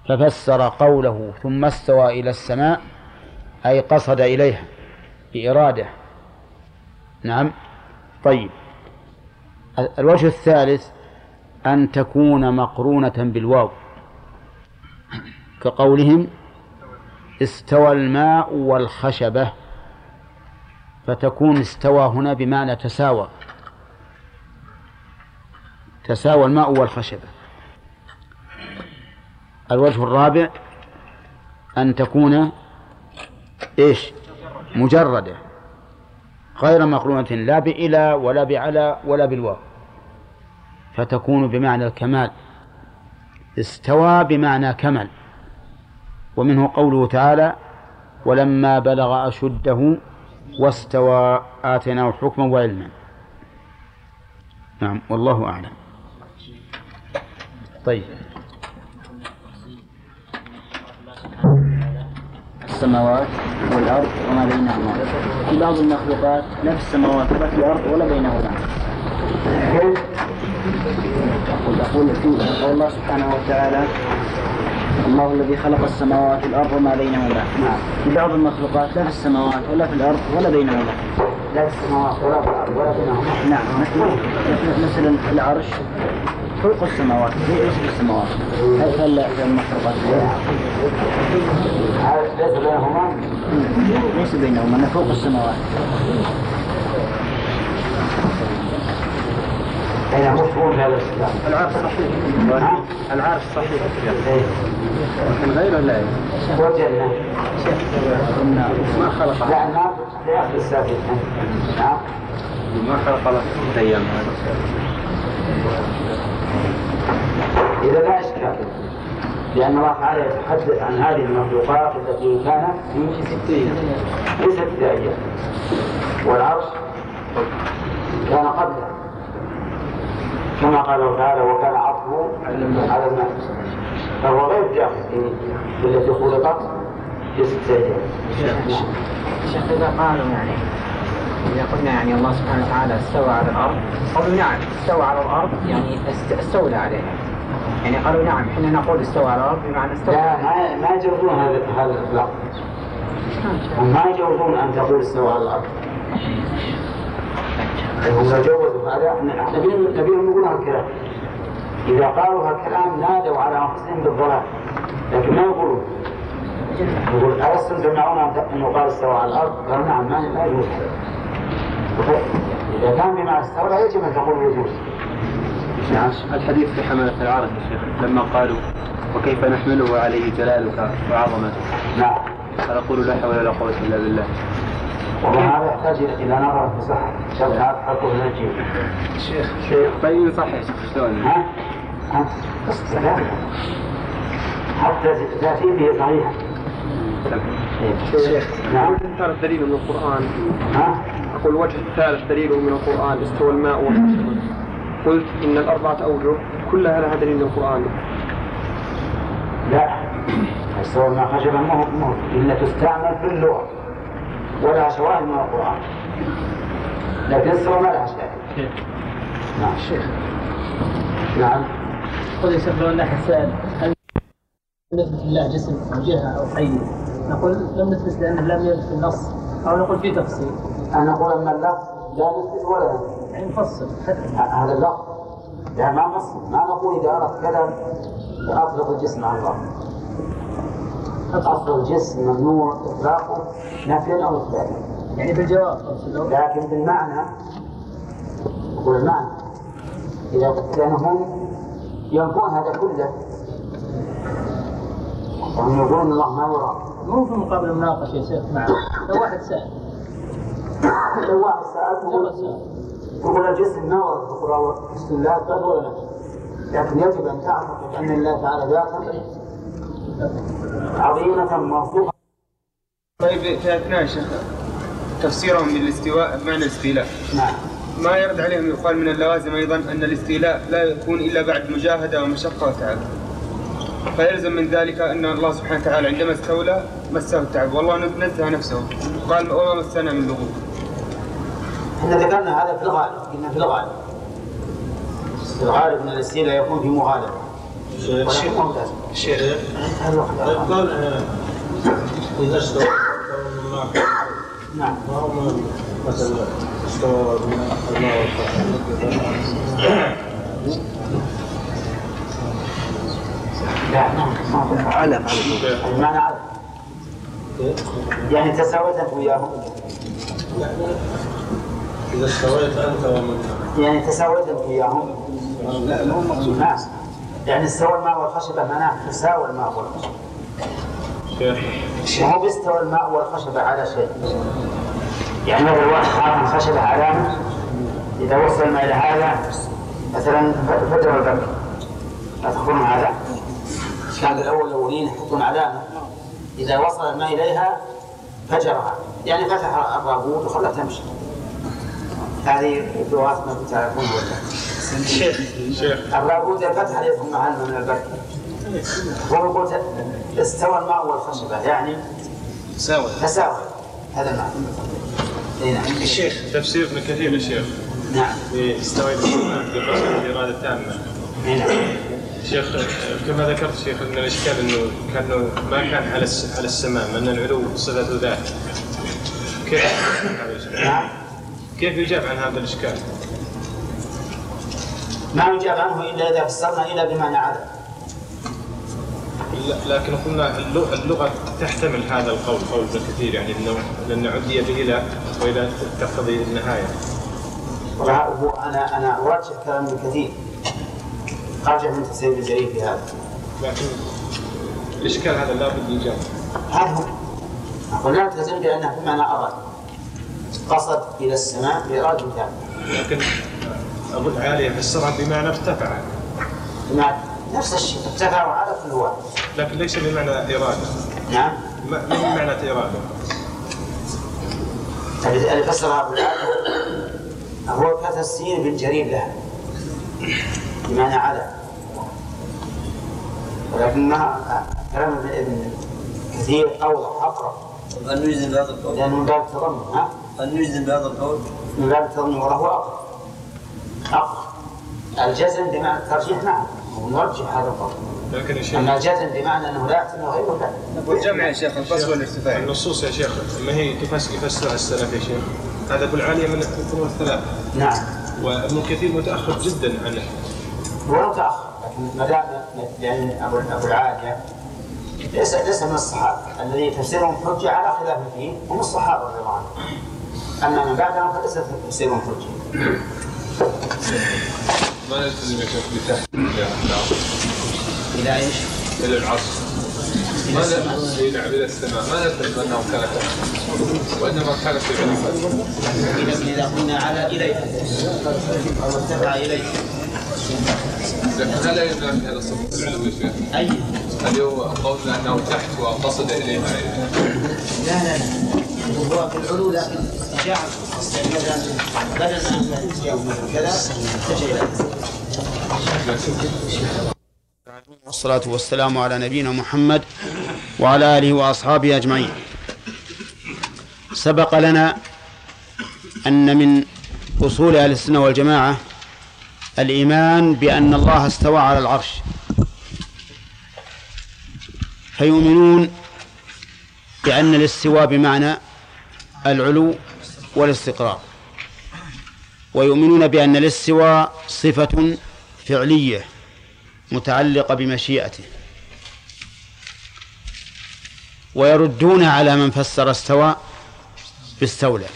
ففسر قوله ثم استوى إلى السماء أي قصد إليها بإرادة. نعم طيب. الوجه الثالث أن تكون مقرونة بالواو. كقولهم استوى الماء والخشبة فتكون استوى هنا بمعنى تساوى. تساوى الماء والخشبة. الوجه الرابع أن تكون إيش؟ مجردة. غير مقرونة لا بإلى ولا بعلى ولا بالواو. فتكون بمعنى الكمال استوى بمعنى كمل ومنه قوله تعالى ولما بلغ أشده واستوى آتيناه حكما وعلما. نعم والله أعلم. طيب. السماوات والأرض وما بينهما. في بعض المخلوقات لا في السماوات ولا في الأرض ولا بينهما. يقول في قول الله سبحانه وتعالى الله الذي خلق السماوات والأرض وما بينهما. في بعض المخلوقات لا في السماوات ولا في الأرض ولا بينهما. لا في السماوات ولا في الأرض ولا بينهما. نعم. مثل مثل العرش. فوق السماوات. في السماوات؟ هل هل المخلوقات ليس بينهما ليس بينهما أنه فوق السماوات. بين مفهوم هذا العرش صحيح. العرش صحيح. لكن غيره لا. والجنه ما خلق لا نعم ما خلق الله إذا لا إشكال لأن الله تعالى يتحدث عن هذه المخلوقات التي كانت في ست أيام. في والعرش كان قبله كما قال تعالى وكان عرشه على الماء فهو غير في التي خلقت في ست أيام. شيخ إذا قالوا يعني إذا قلنا يعني الله سبحانه وتعالى استوى على الأرض قالوا نعم استوى على الأرض يعني است- استولى عليها. يعني قالوا نعم حين نقول استوى على الأرض بمعنى استوى لا ما ما يجوزون هذا هذا الاطلاق ما يجوزون أن تقول استوى على الأرض هم جوزوا هذا. إحنا نبيهم يقولون هالكلام إذا قالوا هالكلام نادوا على أنفسهم بالضلال. لكن ما يقولون. يقول ألستم تمنعون أن- يقال استوى على الأرض؟ قالوا نعم ما يجوز. إذا كان بما استولى يجب أن تقول يجوز. نعم الحديث في حملة العرش يا شيخ. لما قالوا وكيف نحمله عليه جلالك وعظمتك؟ نعم. قولوا لا حول ولا قوة إلا بالله؟ والله هذا يحتاج إلى إلى نظر في حقه من الجيل شيخ شيخ طيب صح يا شيخ شلون؟ ها؟ ها؟ حتى تأتي به صحيحة شيخ نعم. الثالث دليل من القرآن؟ ها؟ أقول الوجه الثالث دليل من القرآن استوى الماء والخشب قلت إن الأربعة أوجه كلها لها دليل من القرآن. لا. استوى ما خشبا ما هو إلا تستعمل في اللغة ولها شواهد من القرآن. لكن استوى ما لها نعم. شيخ نعم. قل ان احد سأل هل نثبت لله جسم أو جهة أو حي؟ نقول لم نثبت لأنه لم يرد في النص أو نقول في تفصيل. أنا أقول أما اللفظ لا نثبت ولا نثبت يعني نفصل هذا اللفظ لا ما نص ما نقول إذا أردت كذا أطلق الجسم على الله. أصل الجسم ممنوع إطلاقه نفيا أو إثباتا يعني بالجواب لكن بالمعنى يقول المعنى. إذا لأنهم ينفون هذا كله. وهم يقولون أن الله ما يرى. مو في مقابل المناقشة يا شيخ مع لو واحد سأل. لو واحد سأل والله يقول الجسم بسم الله لكن يجب أن تعتقد أن الله تعالى عظيمة طيب يا شيخ تفسيرهم للاستواء بمعنى الاستيلاء نعم ما يرد عليهم يقال من اللوازم أيضا أن الاستيلاء لا يكون إلا بعد مجاهدة ومشقة وتعب. فيلزم من ذلك أن الله سبحانه وتعالى عندما استولى مسه التعب. والله نزه نفسه. قال وما مسنا من لغوب. إحنا ذكرنا هذا في الغالب قلنا في الغالب. في الغالب أن الاستيلاء يكون في مغالبه ولكن ما هو لازم. شيخ هذا الوقت. قال إذا استوى نعم. ما هو مثلا استوى الماء لا ما هو علم المعنى علم. يعني تساويت انت وياهم. إذا استويت أنت ومن يعني تساويت انت وياهم لا. مو مقصود نعم يعني استوى الماء والخشبة معناه تساوى الماء والخشبة. ما هو بيستوى الماء والخشبة على شيء. يعني لو الواحد حاط الخشبه علامه إذا وصل الماء إلى هذا مثلا فجر البكر لا تاخذون علامه كان الأول الأولين يحطون علامة. إذا وصل الماء إليها فجرها. يعني فتح الرابوط وخلاها تمشي. هذه لغات ما تعرفون ولا شيخ. شيخ لابد الفتح يكون مع من البركة. هو يقول استوى الماء والخشبة. يعني تساوي تساوي هذا المعنى اي نعم. الشيخ تفسير ابن كثير يا شيخ. نعم. يستوي بقصد الإرادة التامة اي نعم. شيخ كما ذكرت شيخ إن الإشكال إنه كأنه ما كان على على السماء إن العلو صفه ذات كيف؟ نعم. كيف يجاب عن هذا الإشكال؟ ما يجاب عنه إلا إذا فسرنا إلى بمعنى عدم. لكن قلنا اللغة, تحتمل هذا القول قول ابن كثير يعني إنه لأن عدي به إلى واذا تقتضي النهاية. وهو أنا أنا ارجح كلام ابن كثير. ارجح من تفسير ابن جرير في هذا. لكن الإشكال هذا لابد يجاب. هذا هو. أقول لا نلتزم بأنه بمعنى أراد. قصد إلى السماء بإرادة تامه لكن أبو العاليه فسرها بمعنى ارتفع بمعنى نفس الشيء ارتفع وعلى كل واحد لكن ليس بمعنى إرادة. نعم. ما معنى إرادة؟ اللي فسرها أبو العالي هو كتفسير ابن جرير لها. بمعنى على. ولكنها كلام ابن كثير بهذا القول. لأنه من باب التضمن ها؟ أن نجزم بهذا القول؟ من باب التضمن وله اقرب اقرب الجزم بمعنى الترجيح نعم. ونرجح هذا القول. لكن يا شيخ أما الجزم بمعنى أنه لا يحتمل غيره لا. والجمع يا شيخ القصد والارتفاع. النصوص يا شيخ ما هي يفسرها السلف يا شيخ؟ هذا ابو العاليه من القرون الثلاث نعم. وابن كثير متأخر جدا عنه هو متاخر لكن ما دام لأن ابو أبو العالية ليس ليس من الصحابة. الذي تفسيرهم حجة على خلاف فيه هم الصحابة رضي الله عنهم. أما من بعدهم فليس تفسيرهم حجه ما نلتزم يا شيخ بتحت إلى إيش؟ إلى العصر. ما نلتزم نعم إلى السماء. ما نلتزم انه كان تحت وإنما كان في اذا إذا قلنا على اليه أو ارتفع اليه لكن هل يلزم في هذا الصف العلو يا شيخ؟ أي؟ هل هو قولنا أنه تحت وقصد اليها لا لا لا. والصلاة والسلام على نبينا محمد وعلى آله وأصحابه أجمعين. سبق لنا أن من أصول أهل السنة والجماعة الإيمان بأن الله استوى على العرش. فيؤمنون بأن الاستواء بمعنى العلو والاستقرار. ويؤمنون بأن الاستواء صفة فعلية متعلقة بمشيئته. ويردون على من فسر استوى باستولى.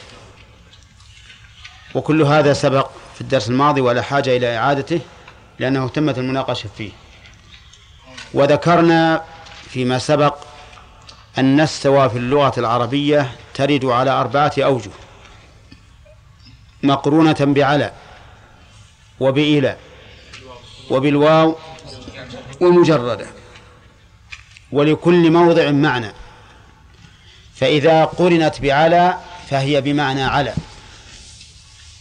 وكل هذا سبق في الدرس الماضي ولا حاجة إلى إعادته لأنه تمت المناقشة فيه. وذكرنا فيما سبق أن استوى في اللغة العربية ترد على أربعة أوجه. مقرونة بعلى وبإلى وبالواو ومجردة. ولكل موضع معنى. فإذا قرنت بعلى فهي بمعنى على.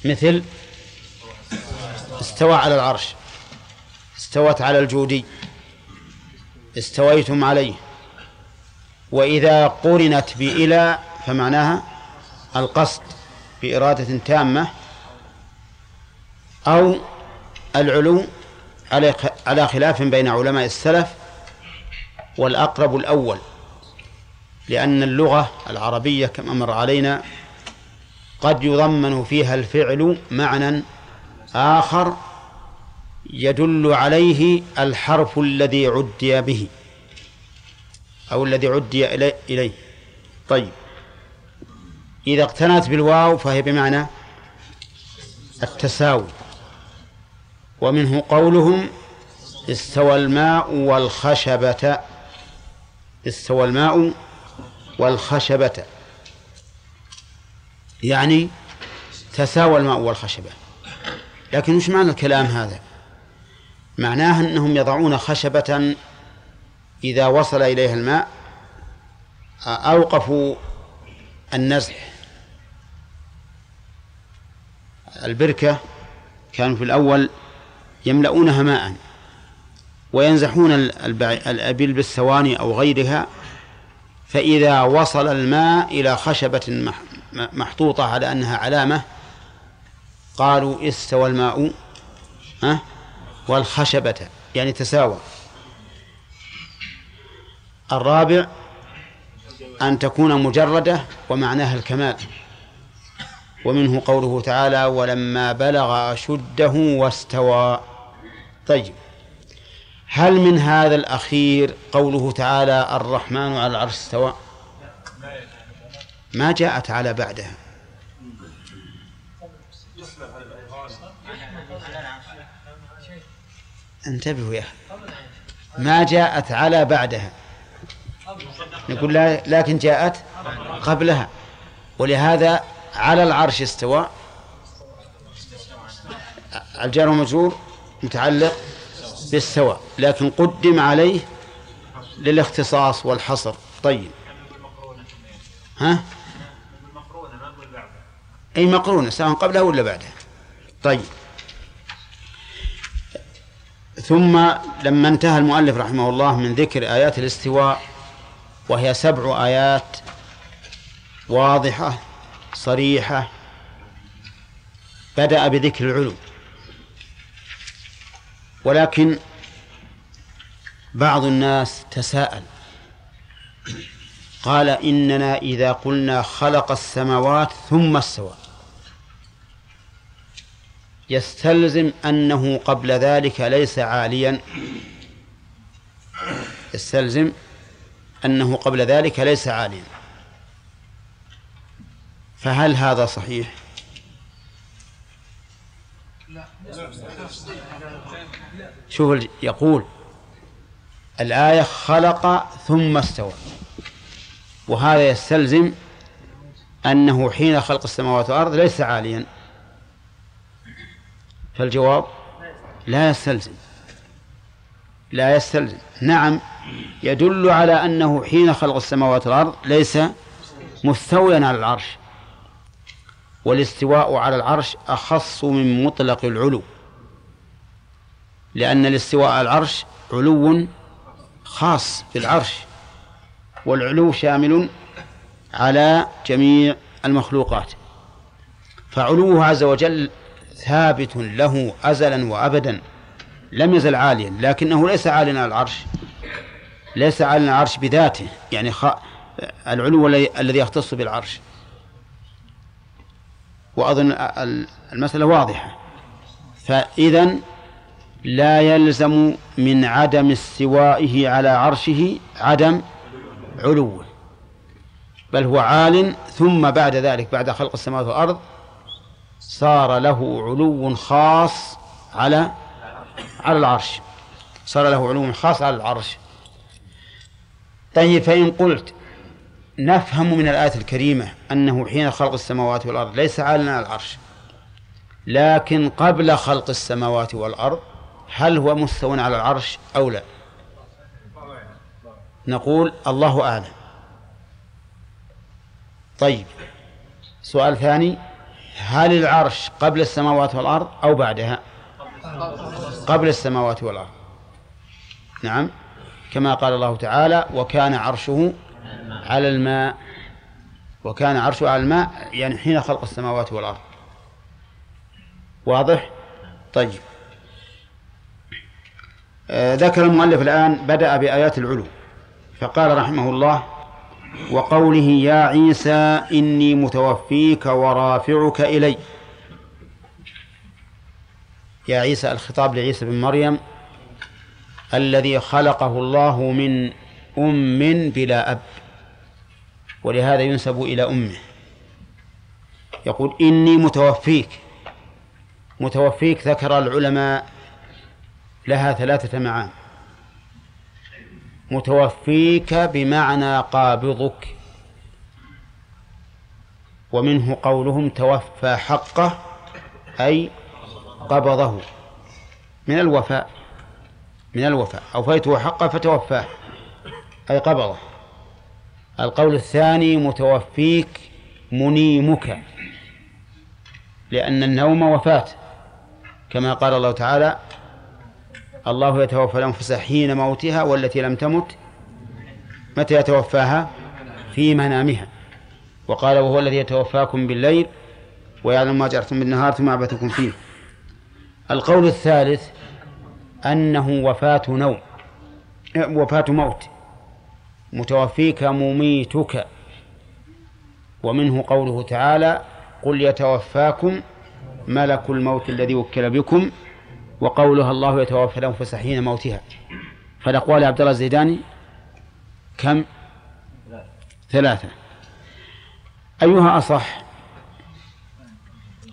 مثل استوى على العرش. استوت على الجودي. استويتم عليه. وإذا قرنت بإلى فمعناها القصد بإرادة تامة أو العلو على على خلاف بين علماء السلف والأقرب الأول. لأن اللغة العربية كما مر علينا قد يضمن فيها الفعل معنى آخر يدل عليه الحرف الذي عدي به. أو الذي عدي إلي- إليه. طيب. إذا اقتنت بالواو فهي بمعنى التساوي. ومنه قولهم استوى الماء والخشبة. استوى الماء والخشبة. يعني تساوى الماء والخشبة. لكن وش معنى الكلام هذا؟ معناه أنهم يضعون خشبة إذا وصل إليها الماء أوقفوا النزح البركة كانوا في الأول يملؤونها ماء وينزحون الأبل بالثواني أو غيرها فإذا وصل الماء إلى خشبة محطوطة على أنها علامة قالوا استوى الماء والخشبة يعني تساوى. الرابع أن تكون مجردة ومعناها الكمال. ومنه قوله تعالى ولما بلغ أشده واستوى طيب هل من هذا الأخير قوله تعالى الرحمن على العرش استوى ما جاءت على بعدها. انتبهوا يا ما جاءت على بعدها. نقول لكن جاءت قبلها. ولهذا على العرش استوى. الجار والمجرور متعلق بالسواء لكن قدم عليه للاختصاص والحصر. طيب. ها؟ أي مقرونة سواء قبلها ولا بعدها. طيب. ثم لما انتهى المؤلف رحمه الله من ذكر آيات الاستواء وهي سبع آيات واضحة صريحة بدأ بذكر العلو. ولكن بعض الناس تساءل قال إننا إذا قلنا خلق السماوات ثم استوى. يستلزم أنه قبل ذلك ليس عاليا. يستلزم أنه قبل ذلك ليس عاليا. فهل هذا صحيح؟ شوف يقول الآية خلق ثم استوى. وهذا يستلزم أنه حين خلق السماوات والأرض ليس عاليا. فالجواب لا يستلزم. لا يستلزم نعم يدل على أنه حين خلق السماوات والأرض ليس مستويا على العرش والاستواء على العرش أخص من مطلق العلو لأن الاستواء على العرش علو خاص بالعرش والعلو شامل على جميع المخلوقات. فعلوه عز وجل ثابت له أزلا وأبدا. لم يزل عاليا لكنه ليس عاليا على العرش. ليس عاليا على العرش بذاته يعني خ... العلو الذي يختص بالعرش. وأظن المسألة واضحة. فإذا لا يلزم من عدم استوائه على عرشه عدم علوه. بل هو عال ثم بعد ذلك بعد خلق السماوات والأرض صار له علو خاص على على العرش. صار له علو خاص على العرش. طيب فإن قلت نفهم من الآية الكريمة أنه حين خلق السماوات والأرض ليس على العرش لكن قبل خلق السماوات والأرض هل هو مستوى على العرش أو لا؟ نقول الله أعلم. طيب سؤال ثاني هل العرش قبل السماوات والأرض أو بعدها؟ قبل السماوات والأرض. نعم. كما قال الله تعالى وكان عرشه على الماء وكان عرشه على الماء يعني حين خلق السماوات والأرض. واضح؟ طيب. آه ذكر المؤلف الآن بدأ بآيات العلو فقال رحمه الله وقوله يا عيسى إني متوفيك ورافعك إلي يا عيسى الخطاب لعيسى بن مريم الذي خلقه الله من أم بلا أب ولهذا ينسب إلى أمه. يقول إني متوفيك. متوفيك ذكر العلماء لها ثلاثة معان. متوفيك بمعنى قابضك ومنه قولهم توفى حقه أي قبضه من الوفاء من الوفاء. أوفيته حقه فتوفاه أي قبضه. القول الثاني متوفيك منيمك لأن النوم وفاة. كما قال الله تعالى الله يتوفى الأنفس حين موتها والتي لم تمت متى يتوفاها؟ في منامها. وقال وهو الذي يتوفاكم بالليل ويعلم ما جرتم بالنهار ثم يبعثكم فيه. القول الثالث أنه وفاة نوم وفاة موت. متوفيك مميتك. ومنه قوله تعالى قل يتوفاكم ملك الموت الذي وكل بكم. وقولها الله يتوفى الأنفس حين موتها. فالأقوال عبد الله الزيداني كم؟ ثلاثة. أيها أصح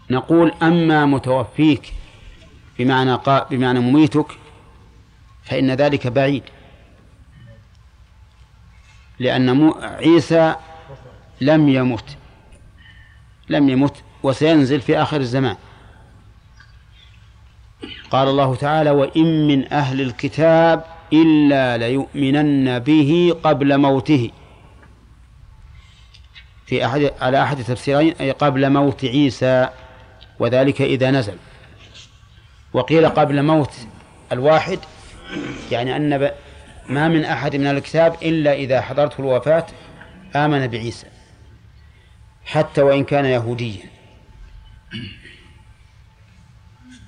نقول أما متوفيك بمعنى قا بمعنى مميتك فإن ذلك بعيد. لأن عيسى لم يمت لم يمت وسينزل في آخر الزمان. قال الله تعالى وإن من أهل الكتاب إلا ليؤمنن به قبل موته. في أحد على أحد التفسيرين أي قبل موت عيسى وذلك إذا نزل. وقيل قبل موت الواحد يعني أن ما من أحد من الكتاب إلا إذا حضرته الوفاة آمن بعيسى حتى وإن كان يهوديا.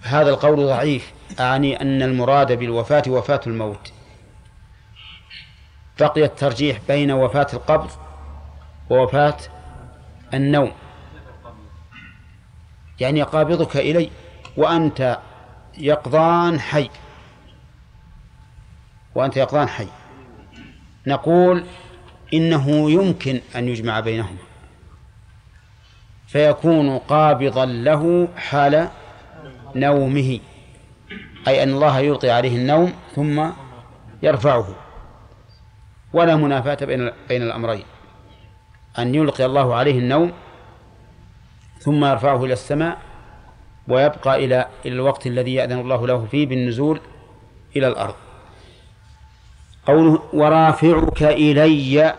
هذا القول ضعيف أعني أن المراد بالوفاة وفاة الموت. بقي الترجيح بين وفاة القبض ووفاة النوم. يعني قابضك إلي وأنت يقظان حي. وأنت يقظان حي. نقول إنه يمكن أن يجمع بينهما. فيكون قابضا له حال نومه. أي أن الله يلقي عليه النوم ثم يرفعه. ولا منافاة بين بين الأمرين. أن يلقي الله عليه النوم ثم يرفعه إلى السماء ويبقى إلى إلى الوقت الذي يأذن الله له فيه بالنزول إلى الأرض. قوله ورافعك إلي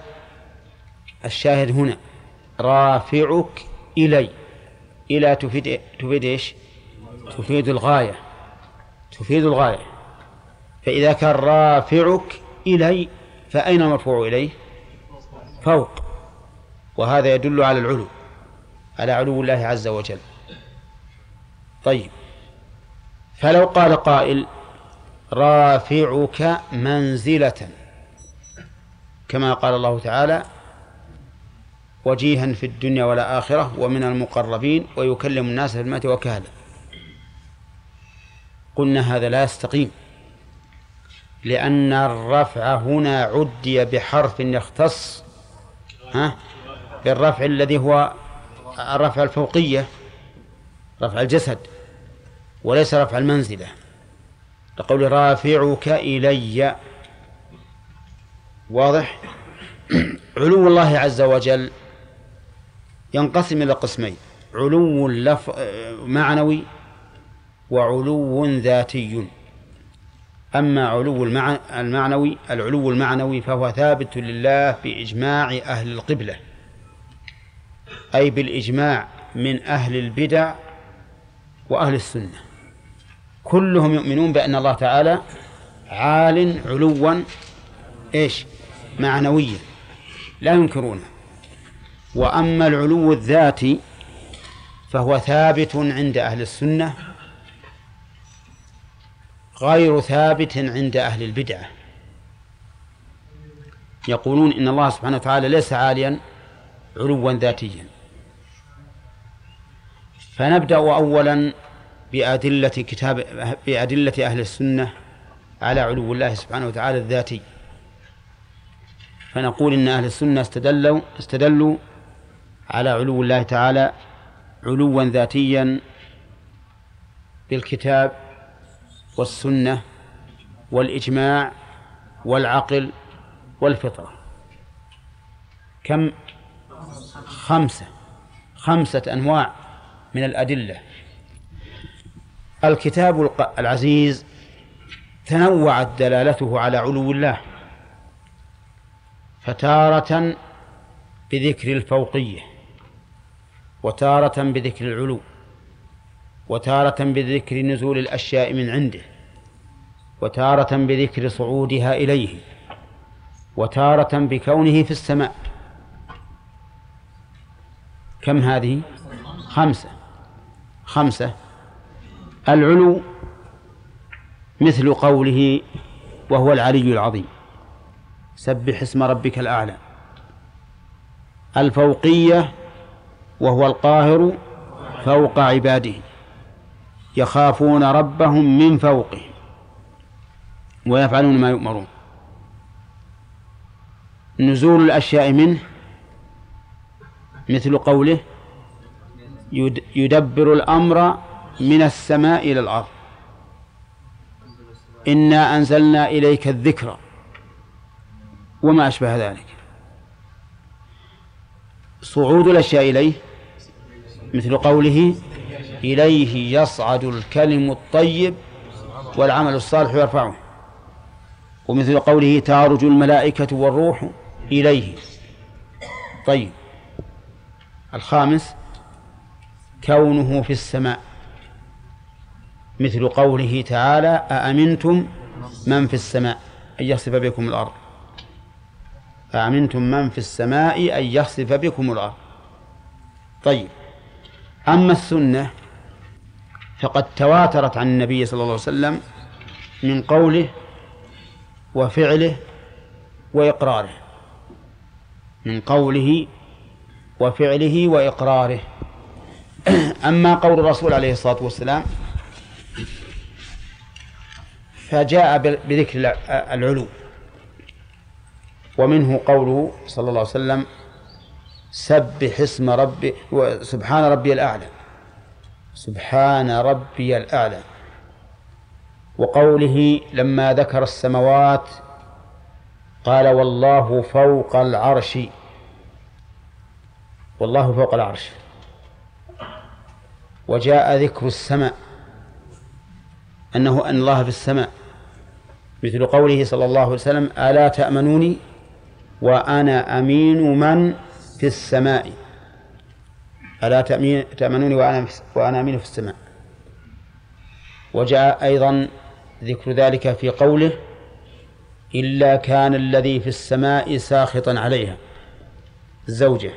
الشاهد هنا رافعك إلي إلى تفيد تفيد إيش؟ تفيد الغاية. تفيد الغاية. فإذا كان رافعك إلي فأين المرفوع إليه؟ فوق. وهذا يدل على العلو على علو الله عز وجل. طيب. فلو قال قائل رافعك منزلة. كما قال الله تعالى وجيها في الدنيا والآخرة ومن المقربين ويكلم الناس في المات وكهلا. قلنا هذا لا يستقيم لأن الرفع هنا عدي بحرف يختص ها؟ بالرفع الذي هو الرفع الفوقية. رفع الجسد وليس رفع المنزلة. لقول رافعك إلي. واضح؟ <clears throat> علو الله عز وجل ينقسم إلى قسمين. علو لف... معنوي وعلو ذاتي. أما علو المعنوي العلو المعنوي فهو ثابت لله بإجماع أهل القبلة أي بالإجماع من أهل البدع وأهل السنة. كلهم يؤمنون بأن الله تعالى عال علوا إيش؟ معنويا. لا ينكرونه. وأما العلو الذاتي فهو ثابت عند أهل السنة غير ثابت عند أهل البدعة. يقولون إن الله سبحانه وتعالى ليس عاليا علوا ذاتيا. فنبدأ أولا بأدلة كتاب بأدلة أهل السنة على علو الله سبحانه وتعالى الذاتي. فنقول إن أهل السنة استدلوا استدلوا على علو الله تعالى علوا ذاتيا بالكتاب والسنة والإجماع والعقل والفطرة. كم؟ خمسة. خمسة أنواع. من الأدلة. الكتاب العزيز تنوعت دلالته على علو الله فتارة بذكر الفوقية وتارة بذكر العلو وتارة بذكر نزول الأشياء من عنده وتارة بذكر صعودها إليه وتارة بكونه في السماء. كم هذه؟ خمسة. خمسة. العلو مثل قوله وهو العلي العظيم. سبح اسم ربك الأعلى. الفوقية وهو القاهر فوق عباده. يخافون ربهم من فوقهم. ويفعلون ما يؤمرون. نزول الأشياء منه مثل قوله يدبر الأمر من السماء إلى الأرض. إنا أنزلنا إليك الذكر وما أشبه ذلك. صعود الأشياء إليه مثل قوله إليه يصعد الكلم الطيب والعمل الصالح يرفعه. ومثل قوله تعرج الملائكة والروح إليه. طيب. الخامس كونه في السماء. مثل قوله تعالى أأمنتم من في السماء؟ أن يخسف بكم الأرض. أأمنتم من في السماء أن يخسف بكم الأرض. طيب أما السنة فقد تواترت عن النبي صلى الله عليه وسلم من قوله وفعله وإقراره. من قوله وفعله وإقراره. <coughs> أما قول الرسول عليه الصلاة والسلام فجاء بذكر العلو. ومنه قوله صلى الله عليه وسلم سبح اسم ربي سبحان ربي الأعلى. سبحان ربي الأعلى. وقوله لما ذكر السماوات قال والله فوق العرش. والله فوق العرش. وجاء ذكر السماء أنه أن الله في السماء. مثل قوله صلى الله عليه وسلم ألا تأمنوني وأنا أمين من في السماء. ألا تأمنوني وأنا وأنا أمين في السماء. وجاء أيضا ذكر ذلك في قوله إلا كان الذي في السماء ساخطا عليها. الزوجة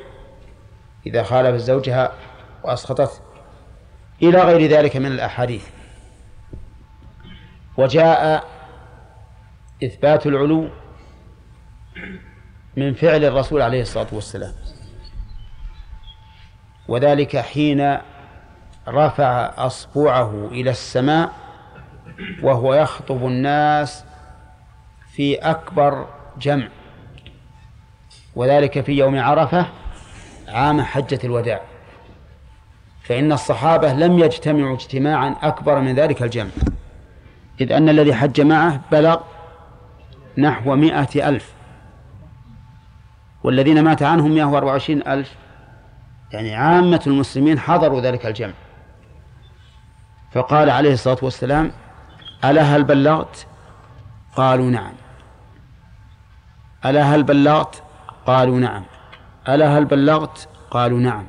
إذا خالف زوجها وأسخطته. إلى غير ذلك من الأحاديث. وجاء إثبات العلو من فعل الرسول عليه الصلاة والسلام. وذلك حين رفع أصبعه إلى السماء وهو يخطب الناس في أكبر جمع. وذلك في يوم عرفة عام حجة الوداع. فإن الصحابة لم يجتمعوا اجتماعا أكبر من ذلك الجمع. إذ أن الذي حج معه بلغ نحو مائة ألف. والذين مات عنهم مائة وأربعة وعشرين ألف. يعني عامة المسلمين حضروا ذلك الجمع. فقال عليه الصلاة والسلام ألا هل بلغت؟ قالوا نعم. ألا هل بلغت؟ قالوا نعم. ألا هل بلغت؟ قالوا نعم.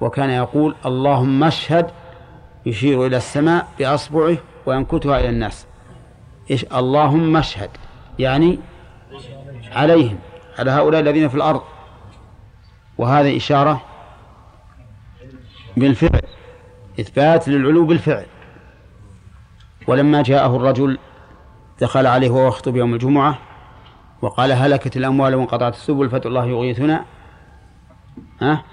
وكان يقول اللهم اشهد يشير إلى السماء بأصبعه وينكتها إلى الناس. إيش؟ اللهم اشهد. يعني عليهم على هؤلاء الذين في الأرض. وهذا إشارة بالفعل إثبات للعلو بالفعل. ولما جاءه الرجل دخل عليه وهو يخطب يوم الجمعة وقال هلكت الأموال وانقطعت السبل فاتوا الله يغيثنا. ها؟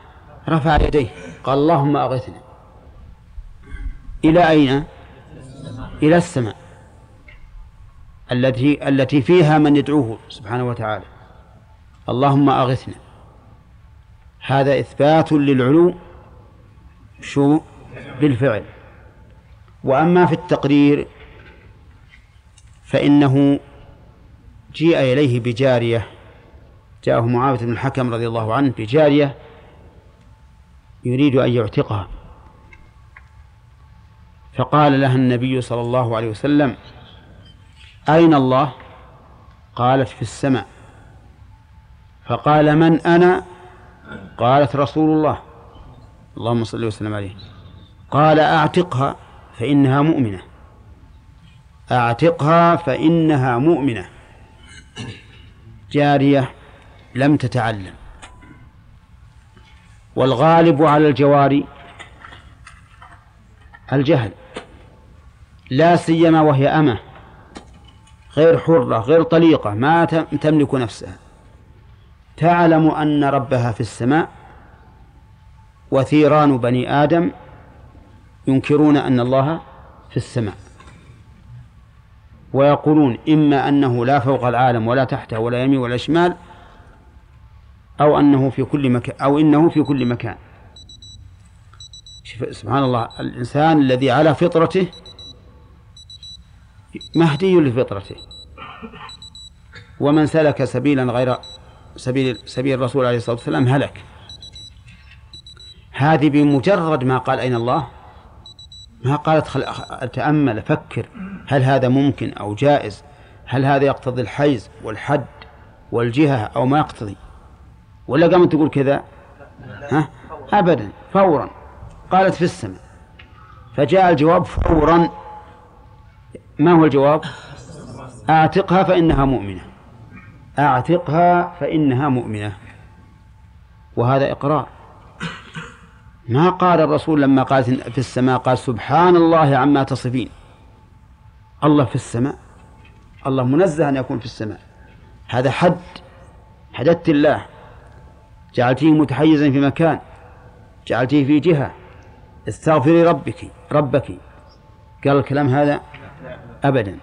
رفع يديه. قال اللهم أغثنا. إلى أين؟ إلى السماء. التي التي فيها من يدعوه سبحانه وتعالى. اللهم أغثنا. هذا إثبات للعلو شو؟ بالفعل وأما في التقرير فإنه جيء إليه بجارية. جاءه معاوية بن الحكم رضي الله عنه بجارية. يريد أن يعتقها. فقال لها النبي صلى الله عليه وسلم أين الله؟ قالت في السماء. فقال من أنا؟ قالت رسول الله. اللهم صل وسلم عليه. قال أعتقها فإنها مؤمنة. أعتقها فإنها مؤمنة. جارية لم تتعلم. والغالب على الجواري الجهل لا سيما وهي أمة غير حرة غير طليقة ما تملك نفسها. تعلم أن ربها في السماء وثيران بني آدم ينكرون أن الله في السماء. ويقولون إما أنه لا فوق العالم ولا تحته ولا يمين ولا شمال أو أنه في كل مكان أو إنه في كل مكان. سبحان الله الإنسان الذي على فطرته مهدي لفطرته. ومن سلك سبيلا غير سبيل سبيل الرسول عليه الصلاة والسلام هلك. هذه بمجرد ما قال أين الله؟ ما قالت خل... تأمل فكر هل هذا ممكن أو جائز؟ هل هذا يقتضي الحيز والحد والجهة أو ما يقتضي؟ ولا قامت تقول كذا؟ ها؟ أبدا فورا. قالت في السماء. فجاء الجواب فورا. ما هو الجواب؟ أعتقها فإنها مؤمنة. أعتقها فإنها مؤمنة. وهذا إقرار ما قال الرسول لما قال في السماء؟ قال سبحان الله عما تصفين. الله في السماء. الله منزه أن يكون في السماء. هذا حد حددت الله. جعلتيه متحيزا في مكان. جعلتيه في جهة. استغفري ربك ربك. قال الكلام هذا أبدا.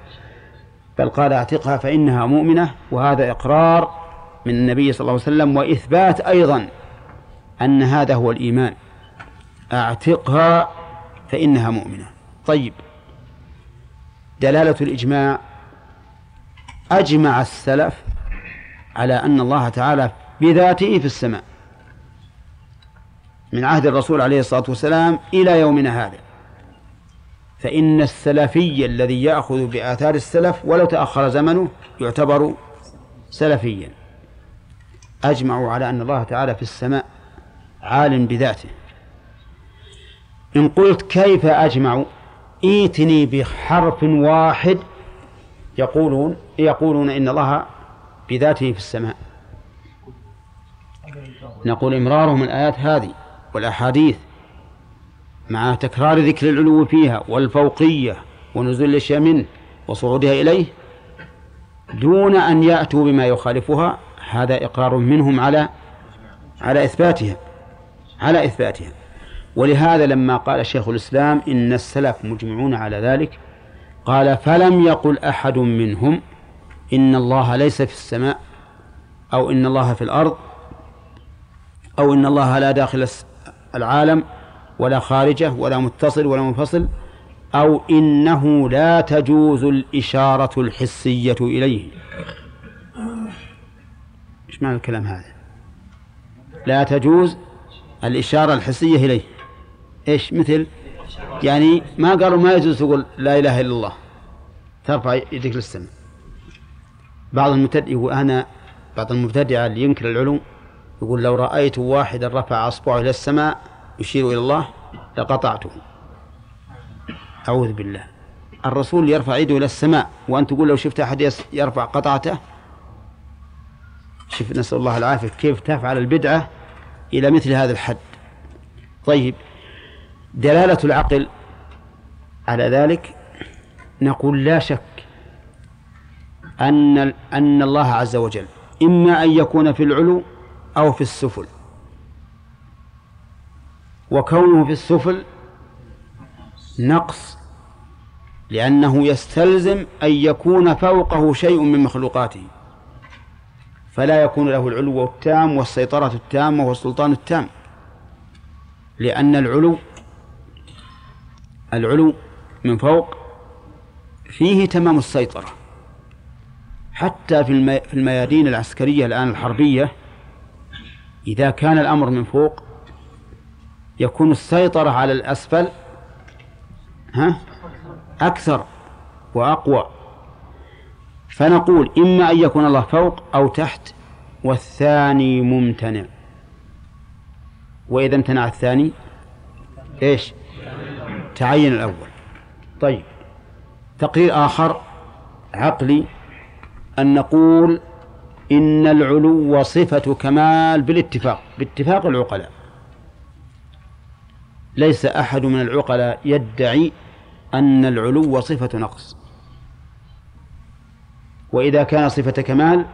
بل قال اعتقها فإنها مؤمنة وهذا إقرار من النبي صلى الله عليه وسلم وإثبات أيضا أن هذا هو الإيمان. أعتقها فإنها مؤمنة. طيب. دلالة الإجماع. أجمع السلف على أن الله تعالى بذاته في السماء. من عهد الرسول عليه الصلاة والسلام إلى يومنا هذا. فإن السلفي الذي يأخذ بآثار السلف ولو تأخر زمنه يعتبر سلفيا. أجمعوا على أن الله تعالى في السماء عالم بذاته. إن قلت كيف أجمعوا ائتني بحرف واحد يقولون يقولون إن الله بذاته في السماء. نقول إمرارهم الآيات هذه والأحاديث مع تكرار ذكر العلو فيها والفوقية ونزول الأشياء منه وصعودها إليه دون أن يأتوا بما يخالفها هذا إقرار منهم على على إثباتها على إثباتها. ولهذا لما قال شيخ الإسلام إن السلف مجمعون على ذلك قال فلم يقل أحد منهم إن الله ليس في السماء أو إن الله في الأرض أو إن الله لا داخل العالم ولا خارجه ولا متصل ولا منفصل أو إنه لا تجوز الإشارة الحسية إليه. إيش معنى الكلام هذا؟ لا تجوز الإشارة الحسية إليه. إيش؟ مثل يعني ما قالوا ما يجوز تقول لا إله إلا الله. ترفع يدك للسماء. بعض المبتدئ يقول أنا بعض المبتدعة اللي ينكر العلو يقول لو رأيت واحدا رفع أصبعه إلى السماء يشير إلى الله لقطعته. أعوذ بالله. الرسول يرفع يده إلى السماء وأنت تقول لو شفت أحد يرفع قطعته شوف نسأل الله العافية. كيف تفعل البدعة إلى مثل هذا الحد؟ طيب دلالة العقل على ذلك نقول لا شك أن أن الله عز وجل إما أن يكون في العلو أو في السفل. وكونه في السفل نقص لأنه يستلزم أن يكون فوقه شيء من مخلوقاته. فلا يكون له العلو التام والسيطرة التامة والسلطان التام. لأن العلو العلو من فوق فيه تمام السيطرة. حتى في الميادين العسكرية الآن الحربية إذا كان الأمر من فوق يكون السيطرة على الأسفل ها أكثر وأقوى. فنقول إما أن يكون الله فوق أو تحت والثاني ممتنع. وإذا امتنع الثاني إيش؟ تعين الأول. طيب. تقرير آخر عقلي أن نقول إن العلو صفة كمال بالاتفاق باتفاق العقلاء. ليس أحد من العقلاء يدعي أن العلو صفة نقص. وإذا كان صفة كمال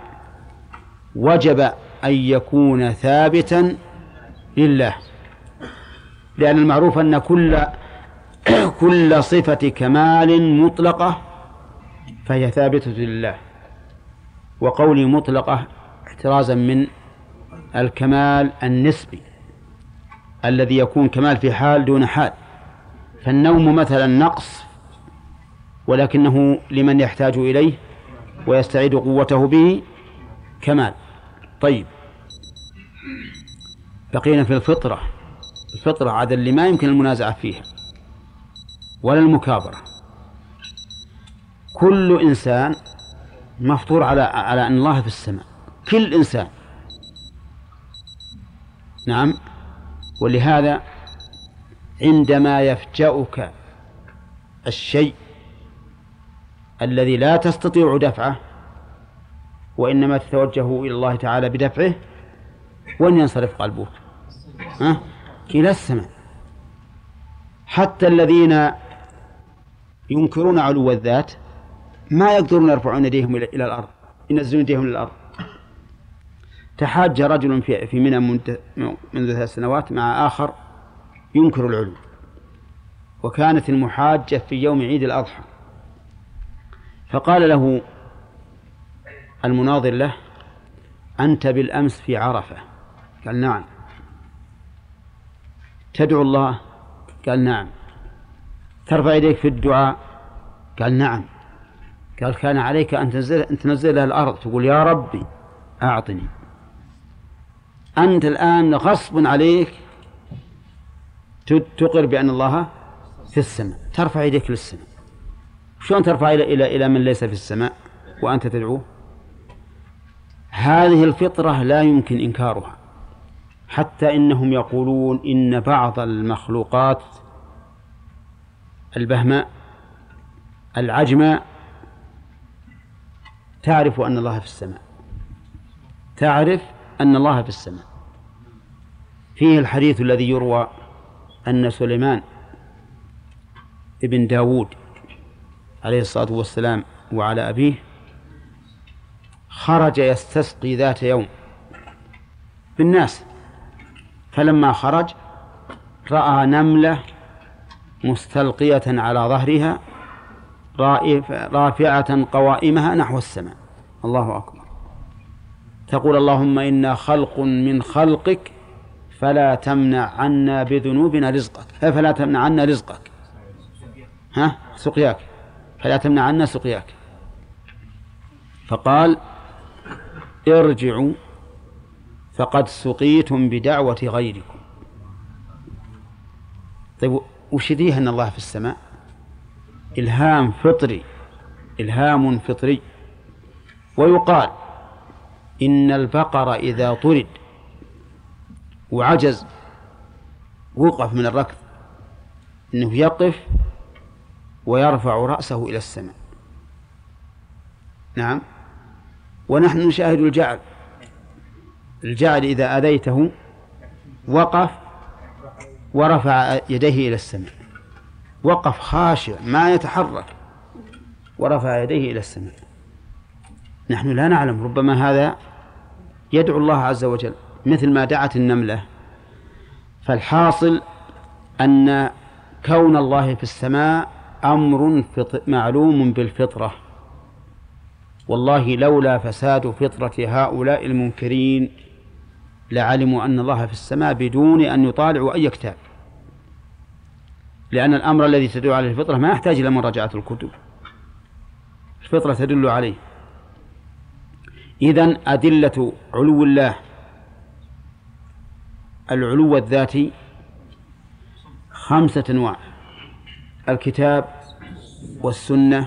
وجب أن يكون ثابتا لله. لأن المعروف أن كل <coughs> كل صفة كمال مطلقة فهي ثابتة لله. وقولي مطلقة احترازا من الكمال النسبي الذي يكون كمال في حال دون حال. فالنوم مثلا نقص ولكنه لمن يحتاج إليه ويستعيد قوته به كمال. طيب. بقينا في الفطرة. الفطرة عاد اللي ما يمكن المنازعة فيها ولا المكابرة. كل إنسان مفطور على على أن الله في السماء. كل إنسان. نعم. ولهذا عندما يفجأك الشيء الذي لا تستطيع دفعه وإنما تتوجه إلى الله تعالى بدفعه وين ينصرف قلبك. ها؟ إلى السماء. حتى الذين ينكرون علو الذات ما يقدرون يرفعون يديهم إلى الأرض ينزلون يديهم إلى الأرض. تحاج رجل في في منى منذ ثلاث سنوات مع آخر ينكر العلو. وكانت المحاجة في يوم عيد الأضحى. فقال له المناظر له أنت بالأمس في عرفة. قال نعم. تدعو الله؟ قال نعم. ترفع يديك في الدعاء؟ قال نعم. قال كان عليك أن تنزل أن تنزل الأرض. تقول يا ربي أعطني. أنت الآن غصب عليك تقر بأن الله في السماء. ترفع يديك للسماء. شلون ترفع إلى إلى إلى من ليس في السماء؟ وأنت تدعوه هذه الفطرة لا يمكن إنكارها. حتى إنهم يقولون إن بعض المخلوقات البهماء العجماء تعرف أن الله في السماء. تعرف أن الله في السماء. فيه الحديث الذي يروى أن سليمان ابن داود عليه الصلاة والسلام وعلى أبيه خرج يستسقي ذات يوم بالناس. فلما خرج رأى نملة مستلقية على ظهرها رافعة قوائمها نحو السماء. الله أكبر. تقول اللهم إنا خلق من خلقك فلا تمنع عنا بذنوبنا رزقك. فلا تمنع عنا رزقك. ها؟ سقياك. فلا تمنع عنا سقياك. فقال ارجعوا فقد سقيتم بدعوة غيركم. طيب وش أن الله في السماء؟ إلهام فطري إلهام فطري. ويقال إن البقر إذا طرد وعجز وقف من الركض إنه يقف ويرفع رأسه إلى السماء. نعم. ونحن نشاهد الجعل الجعل إذا أذيته وقف ورفع يديه إلى السماء. وقف خاشع ما يتحرك. ورفع يديه إلى السماء. نحن لا نعلم ربما هذا يدعو الله عز وجل مثل ما دعت النملة. فالحاصل أن كون الله في السماء أمر معلوم بالفطرة. والله لولا فساد فطرة هؤلاء المنكرين لعلموا أن الله في السماء بدون أن يطالعوا أي كتاب. لأن الأمر الذي تدل عليه الفطرة ما يحتاج إلى مراجعة الكتب. الفطرة تدل عليه. إذن أدلة علو الله العلو الذاتي خمسة أنواع الكتاب والسنة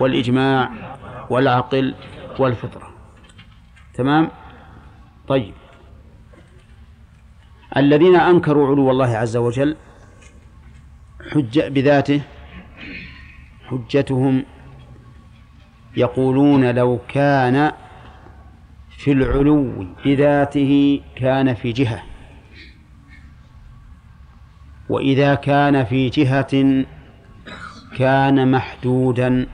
والإجماع والعقل والفطرة. تمام؟ طيب. الذين أنكروا علو الله عز وجل حج بذاته حجتهم يقولون لو كان في العلو بذاته كان في جهة. وإذا كان في جهة كان محدودا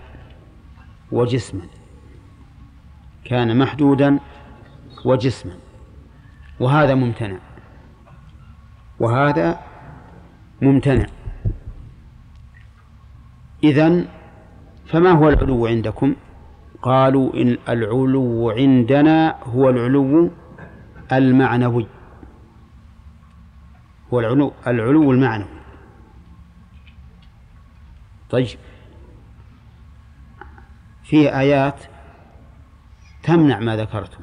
وجسما. كان محدودا وجسما. وهذا ممتنع. وهذا ممتنع. إذن فما هو العلو عندكم؟ قالوا إن العلو عندنا هو العلو المعنوي. هو العلو العلو المعنوي. طيب. فيه آيات تمنع ما ذكرتم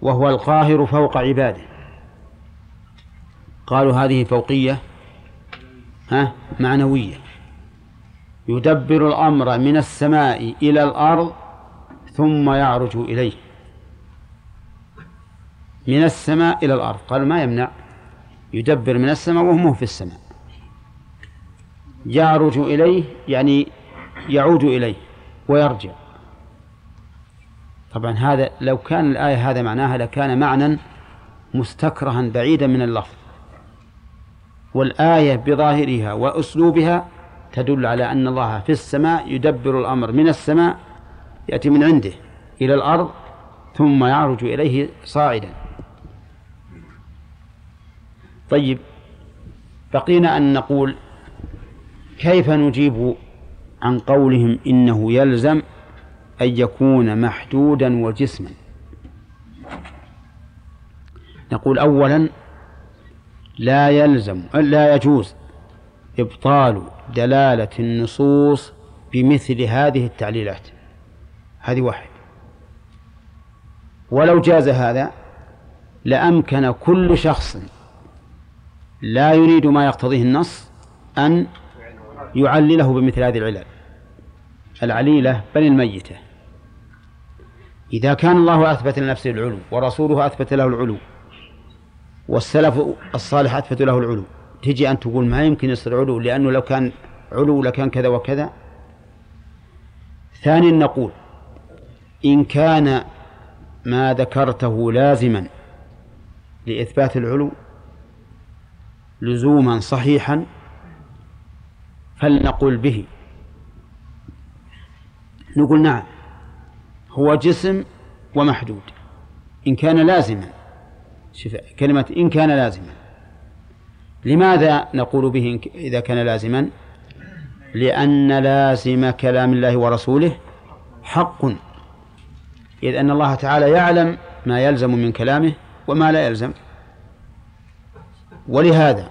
وهو القاهر فوق عباده. قالوا هذه فوقية ها معنوية. يدبر الأمر من السماء إلى الأرض ثم يعرج إليه. من السماء إلى الأرض. قالوا ما يمنع. يدبر من السماء وهم في السماء. يعرج إليه يعني يعود إليه ويرجع. طبعا هذا لو كان الآية هذا معناها لكان معنى مستكرها بعيدا من اللفظ. والآية بظاهرها وأسلوبها تدل على أن الله في السماء يدبر الأمر من السماء يأتي من عنده إلى الأرض ثم يعرج إليه صاعدا. طيب بقينا أن نقول كيف نجيب عن قولهم إنه يلزم أن يكون محدودا وجسما؟ نقول أولا لا يلزم لا يجوز إبطال دلالة النصوص بمثل هذه التعليلات. هذه واحد. ولو جاز هذا لأمكن كل شخص لا يريد ما يقتضيه النص أن يعلله بمثل هذه العلل. العليلة بل الميتة. إذا كان الله أثبت لنفسه العلو ورسوله أثبت له العلو والسلف الصالح أثبت له العلو تجي أن تقول ما يمكن يصير علو لأنه لو كان علو لكان كذا وكذا. ثانيا نقول إن كان ما ذكرته لازما لإثبات العلو لزوما صحيحا فلنقل به. نقول نعم هو جسم ومحدود. إن كان لازما شوف كلمة إن كان لازما. لماذا نقول به إذا كان لازما؟ لأن لازم كلام الله ورسوله حق. إذ أن الله تعالى يعلم ما يلزم من كلامه وما لا يلزم. ولهذا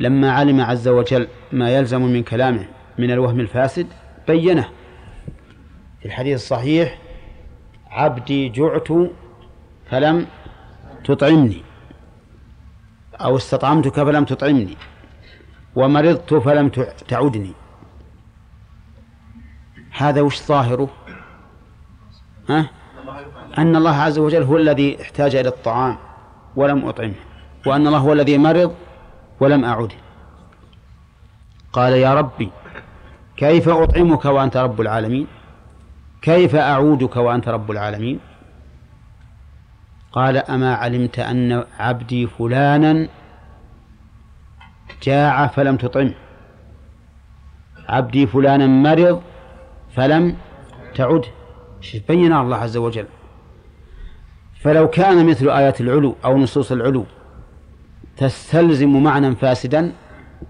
لما علم عز وجل ما يلزم من كلامه من الوهم الفاسد بينه في الحديث الصحيح عبدي جعت فلم تطعمني. أو استطعمتك فلم تطعمني ومرضت فلم تعدني. هذا وش ظاهره؟ ها؟ أن الله عز وجل هو الذي احتاج إلى الطعام ولم أطعمه وأن الله هو الذي مرض ولم أعده قال يا ربي كيف أطعمك وأنت رب العالمين؟ كيف أعودك وأنت رب العالمين؟ قال أما علمت أن عبدي فلانا جاع فلم تطعمه. عبدي فلانا مرض فلم تعده. بين الله عز وجل. فلو كان مثل آيات العلو أو نصوص العلو تستلزم معنى فاسدا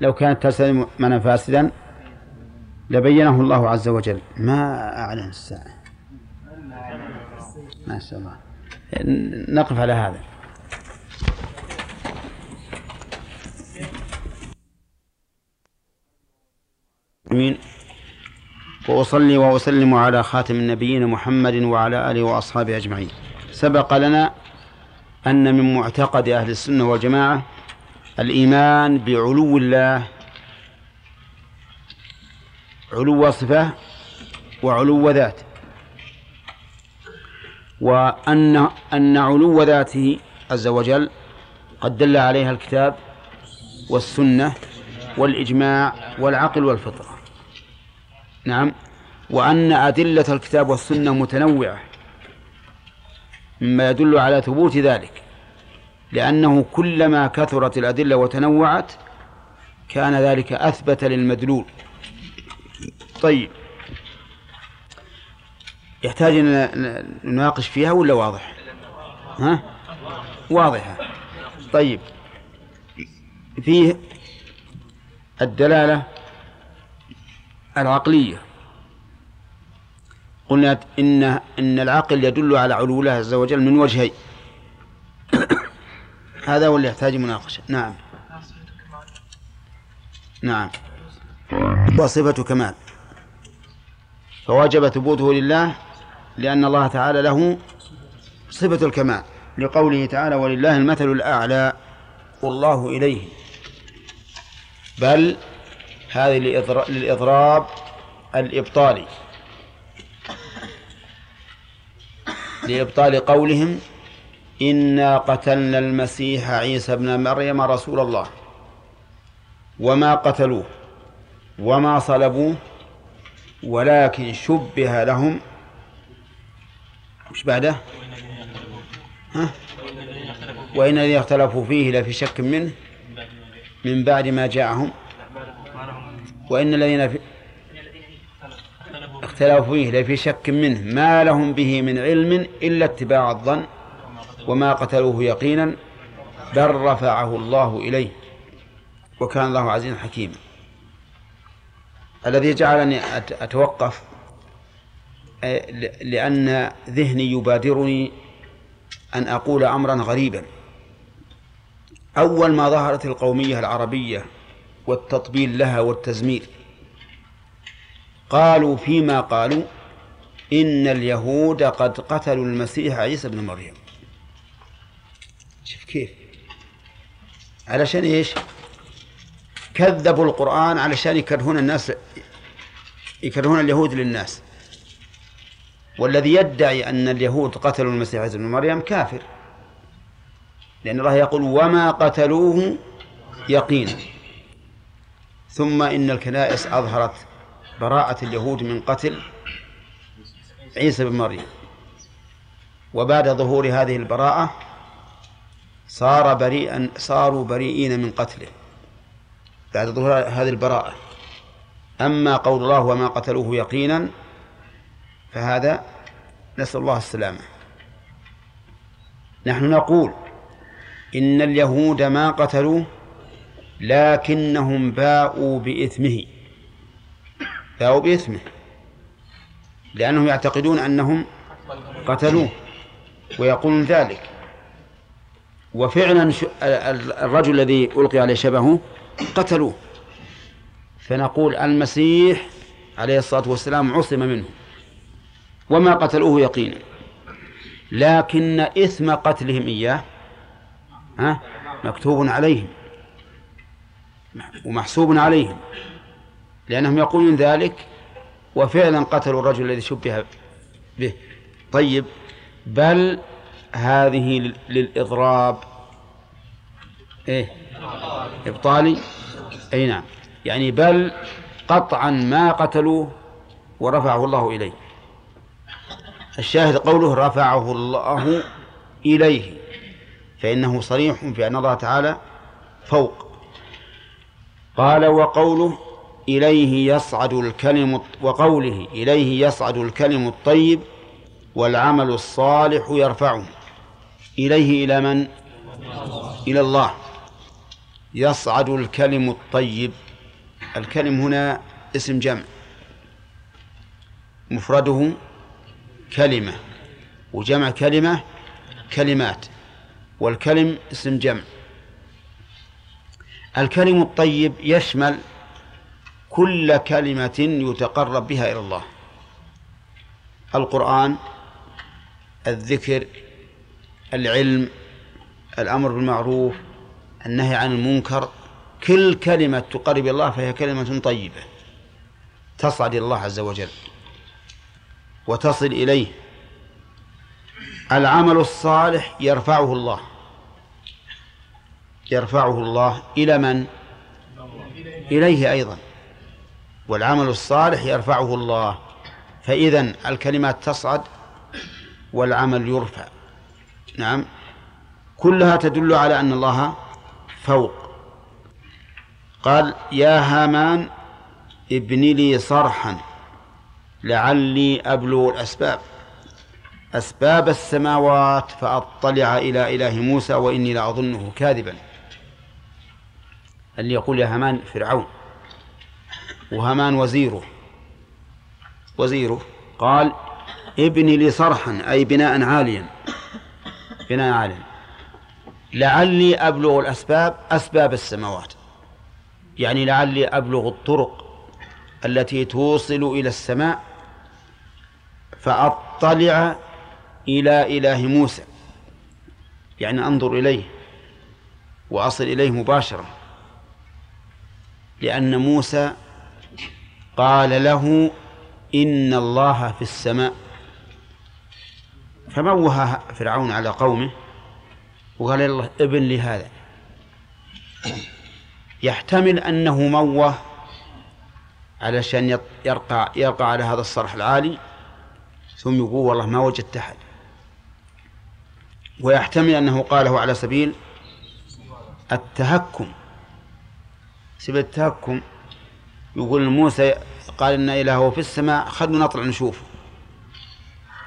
لو كانت تستلزم معنى فاسدا لبينه الله عز وجل. ما أعلن الساعة. ما شاء الله. نقف على هذا. أمين. وأصلي وأسلم على خاتم النبيين محمد وعلى آله وأصحابه أجمعين. سبق لنا أن من معتقد أهل السنة والجماعة الإيمان بعلو الله علو صفة وعلو ذات وأن أن علو ذاته عز وجل قد دل عليها الكتاب والسنة والإجماع والعقل والفطرة. نعم. وأن أدلة الكتاب والسنة متنوعة مما يدل على ثبوت ذلك لأنه كلما كثرت الأدلة وتنوعت كان ذلك أثبت للمدلول. طيب. يحتاج أن نناقش فيها ولا واضح؟ ها؟ واضحة. طيب. فيه الدلالة العقلية. قلنا إن إن العقل يدل على علو الله عز وجل من وجهين <coughs> هذا هو اللي يحتاج مناقشة. نعم. نعم. وصفة كمال. فوجب ثبوته لله لأن الله تعالى له صفة الكمال لقوله تعالى ولله المثل الأعلى والله إليه. بل هذه للإضراب الإبطالي لإبطال قولهم إنا قتلنا المسيح عيسى ابن مريم رسول الله. وما قتلوه وما صلبوه ولكن شبه لهم مش بعده؟ ها؟ وإن الذين اختلفوا فيه لفي شك منه من بعد ما جاءهم. وإن الذين في اختلفوا فيه لفي شك منه ما لهم به من علم إلا اتباع الظن وما قتلوه يقينا بل رفعه الله إليه. وكان الله عزيزا حكيما. الذي جعلني أتوقف لأن ذهني يبادرني أن أقول أمرا غريبا. أول ما ظهرت القومية العربية والتطبيل لها والتزمير قالوا فيما قالوا إن اليهود قد قتلوا المسيح عيسى بن مريم. شوف كيف. علشان إيش؟ كذبوا القرآن علشان يكرهون الناس يكرهون اليهود للناس. والذي يدعي أن اليهود قتلوا المسيح عيسى بن مريم كافر. لأن الله يقول وما قتلوه يقينا. ثم إن الكنائس أظهرت براءة اليهود من قتل عيسى بن مريم. وبعد ظهور هذه البراءة صار بريئا صاروا بريئين من قتله. بعد ظهور هذه البراءة. أما قول الله وما قتلوه يقينا فهذا نسأل الله السلامة. نحن نقول إن اليهود ما قتلوه لكنهم باءوا بإثمه. باءوا بإثمه. لأنهم يعتقدون أنهم قتلوه ويقولون ذلك. وفعلا الرجل الذي ألقي عليه شبهه قتلوه. فنقول المسيح عليه الصلاة والسلام عصم منه. وما قتلوه يقينا. لكن إثم قتلهم إياه ها؟ مكتوب عليهم. ومحسوب عليهم. لأنهم يقولون ذلك وفعلا قتلوا الرجل الذي شبه به. طيب بل هذه للإضراب. إيه؟ إبطالي؟ أي نعم. يعني بل قطعا ما قتلوه ورفعه الله إليه. الشاهد قوله رفعه الله إليه فإنه صريح في أن الله تعالى فوق. قال وقوله إليه يصعد الكلم وقوله إليه يصعد الكلم الطيب والعمل الصالح يرفعه. إليه إلى من؟ إلى الله. يصعد الكلم الطيب. الكلم هنا اسم جمع. مفرده كلمة وجمع كلمة كلمات والكلم اسم جمع. الكلم الطيب يشمل كل كلمة يتقرب بها إلى الله. القرآن الذكر العلم الأمر بالمعروف النهي عن المنكر كل كلمة تقرب الله فهي كلمة طيبة تصعد الله عز وجل. وتصل إليه. العمل الصالح يرفعه الله. يرفعه الله إلى من؟ إليه أيضا. والعمل الصالح يرفعه الله. فإذا الكلمات تصعد والعمل يرفع. نعم. كلها تدل على أن الله فوق. قال يا هامان ابن لي صرحا. لعلي أبلغ الأسباب. أسباب السماوات فأطلع إلى إله موسى وإني لأظنه كاذبا. اللي يقول يا هامان فرعون وهامان وزيره. وزيره قال ابني لي صرحا أي بناء عاليا. بناء عاليا. لعلي أبلغ الأسباب أسباب السماوات. يعني لعلي أبلغ الطرق التي توصل إلى السماء فأطلع إلى إله موسى. يعني أنظر إليه وأصل إليه مباشرة. لأن موسى قال له إن الله في السماء. فموه فرعون على قومه؟ وقال الله ابن لي هذا. يحتمل أنه موه علشان يرقى يرقى على هذا الصرح العالي. ثم يقول والله ما وجدت أحد. ويحتمل أنه قاله على سبيل التهكم. سبيل التهكم يقول موسى قال إن إلهه في السماء خلنا نطلع نشوفه.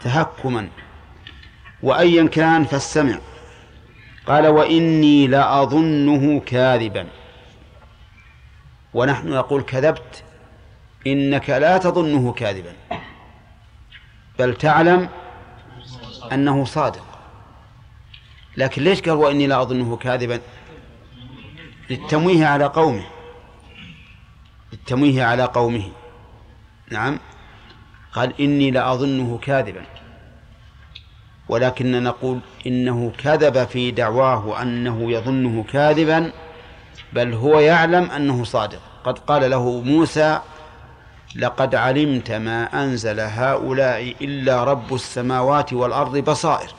تهكما. وأيا كان فاستمع. قال وإني لأظنه كاذبا. ونحن نقول كذبت إنك لا تظنه كاذبا. بل تعلم أنه صادق. لكن ليش قال وإني لا أظنه كاذبا؟ للتمويه على قومه. للتمويه على قومه. نعم. قال إني لأظنه كاذبا. ولكن نقول إنه كذب في دعواه أنه يظنه كاذبا بل هو يعلم أنه صادق. قد قال له موسى لقد علمت ما أنزل هؤلاء إلا رب السماوات والأرض بصائر.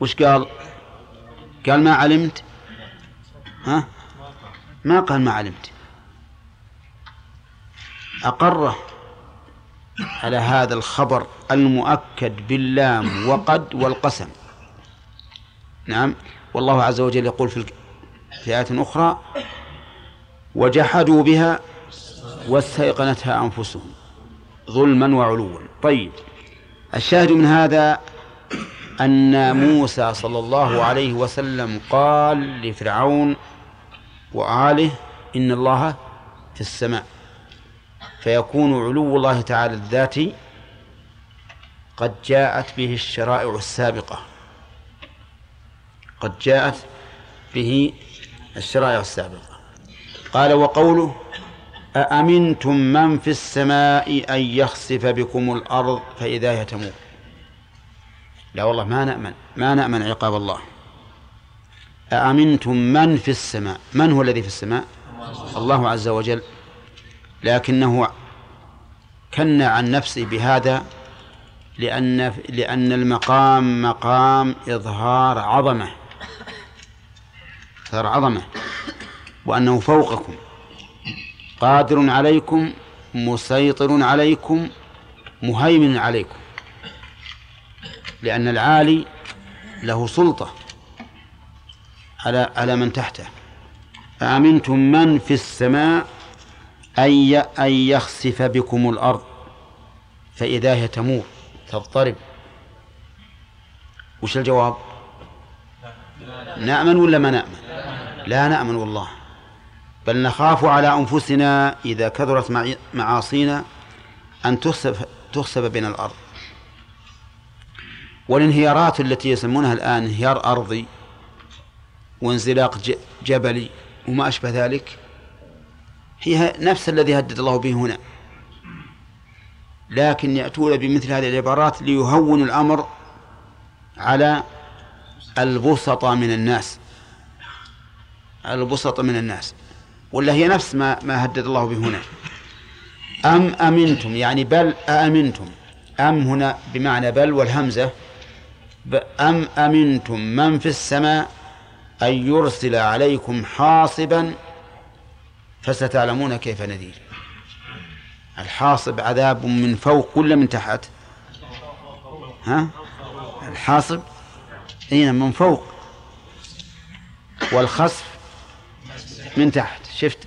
وش قال؟ قال ما علمت. ها؟ ما قال ما علمت. أقره على هذا الخبر المؤكد باللام وقد والقسم. نعم. والله عز وجل يقول في آية أخرى وجحدوا بها واستيقنتها أنفسهم. ظلما وعلوا. طيب. الشاهد من هذا أن موسى صلى الله عليه وسلم قال لفرعون وآله إن الله في السماء. فيكون علو الله تعالى الذاتي قد جاءت به الشرائع السابقة. قد جاءت به الشرائع السابقة. قال وقوله أأمنتم من في السماء أن يخسف بكم الأرض فإذا هي تمور؟ لا والله ما نأمن ما نأمن عقاب الله. أأمنتم من في السماء؟ من هو الذي في السماء؟ الله عز وجل. لكنه كن عن نفسه بهذا لأن لأن المقام مقام إظهار عظمة إظهار عظمة وأنه فوقكم. قادر عليكم مسيطر عليكم مهيمن عليكم لأن العالي له سلطة على على من تحته أأمنتم من في السماء أن أن يخسف بكم الأرض فإذا هي تمور تضطرب وش الجواب؟ نأمن ولا ما نأمن؟ لا نأمن والله بل نخاف على أنفسنا إذا كثرت معاصينا أن تخسف تخسف بنا الأرض. والانهيارات التي يسمونها الآن انهيار أرضي وانزلاق جبلي وما أشبه ذلك هي نفس الذي هدد الله به هنا. لكن يأتون بمثل هذه العبارات ليهونوا الأمر على البسطة من الناس. البسطة من الناس. ولا هي نفس ما ما هدد الله به هنا؟ أم أمنتم؟ يعني بل أأمنتم. أم هنا بمعنى بل والهمزة أم أمنتم من في السماء أن يرسل عليكم حاصبا فستعلمون كيف نذير. الحاصب عذاب من فوق ولا من تحت. ها؟ الحاصب اين من فوق. والخسف من تحت. شفت؟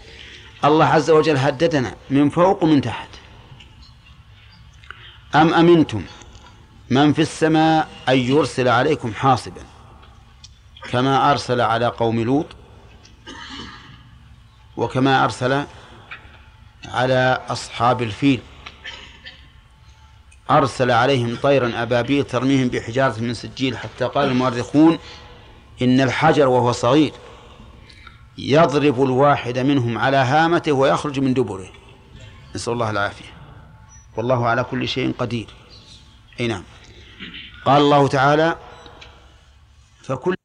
الله عز وجل هددنا من فوق ومن تحت. أم أمنتم من في السماء أن يرسل عليكم حاصبا كما أرسل على قوم لوط وكما أرسل على أصحاب الفيل. أرسل عليهم طيرا أبابيل ترميهم بحجارة من سجيل حتى قال المؤرخون إن الحجر وهو صغير. يضرب الواحد منهم على هامته ويخرج من دبره. نسأل الله العافية. والله على كل شيء قدير. أي نعم. قال الله تعالى فكل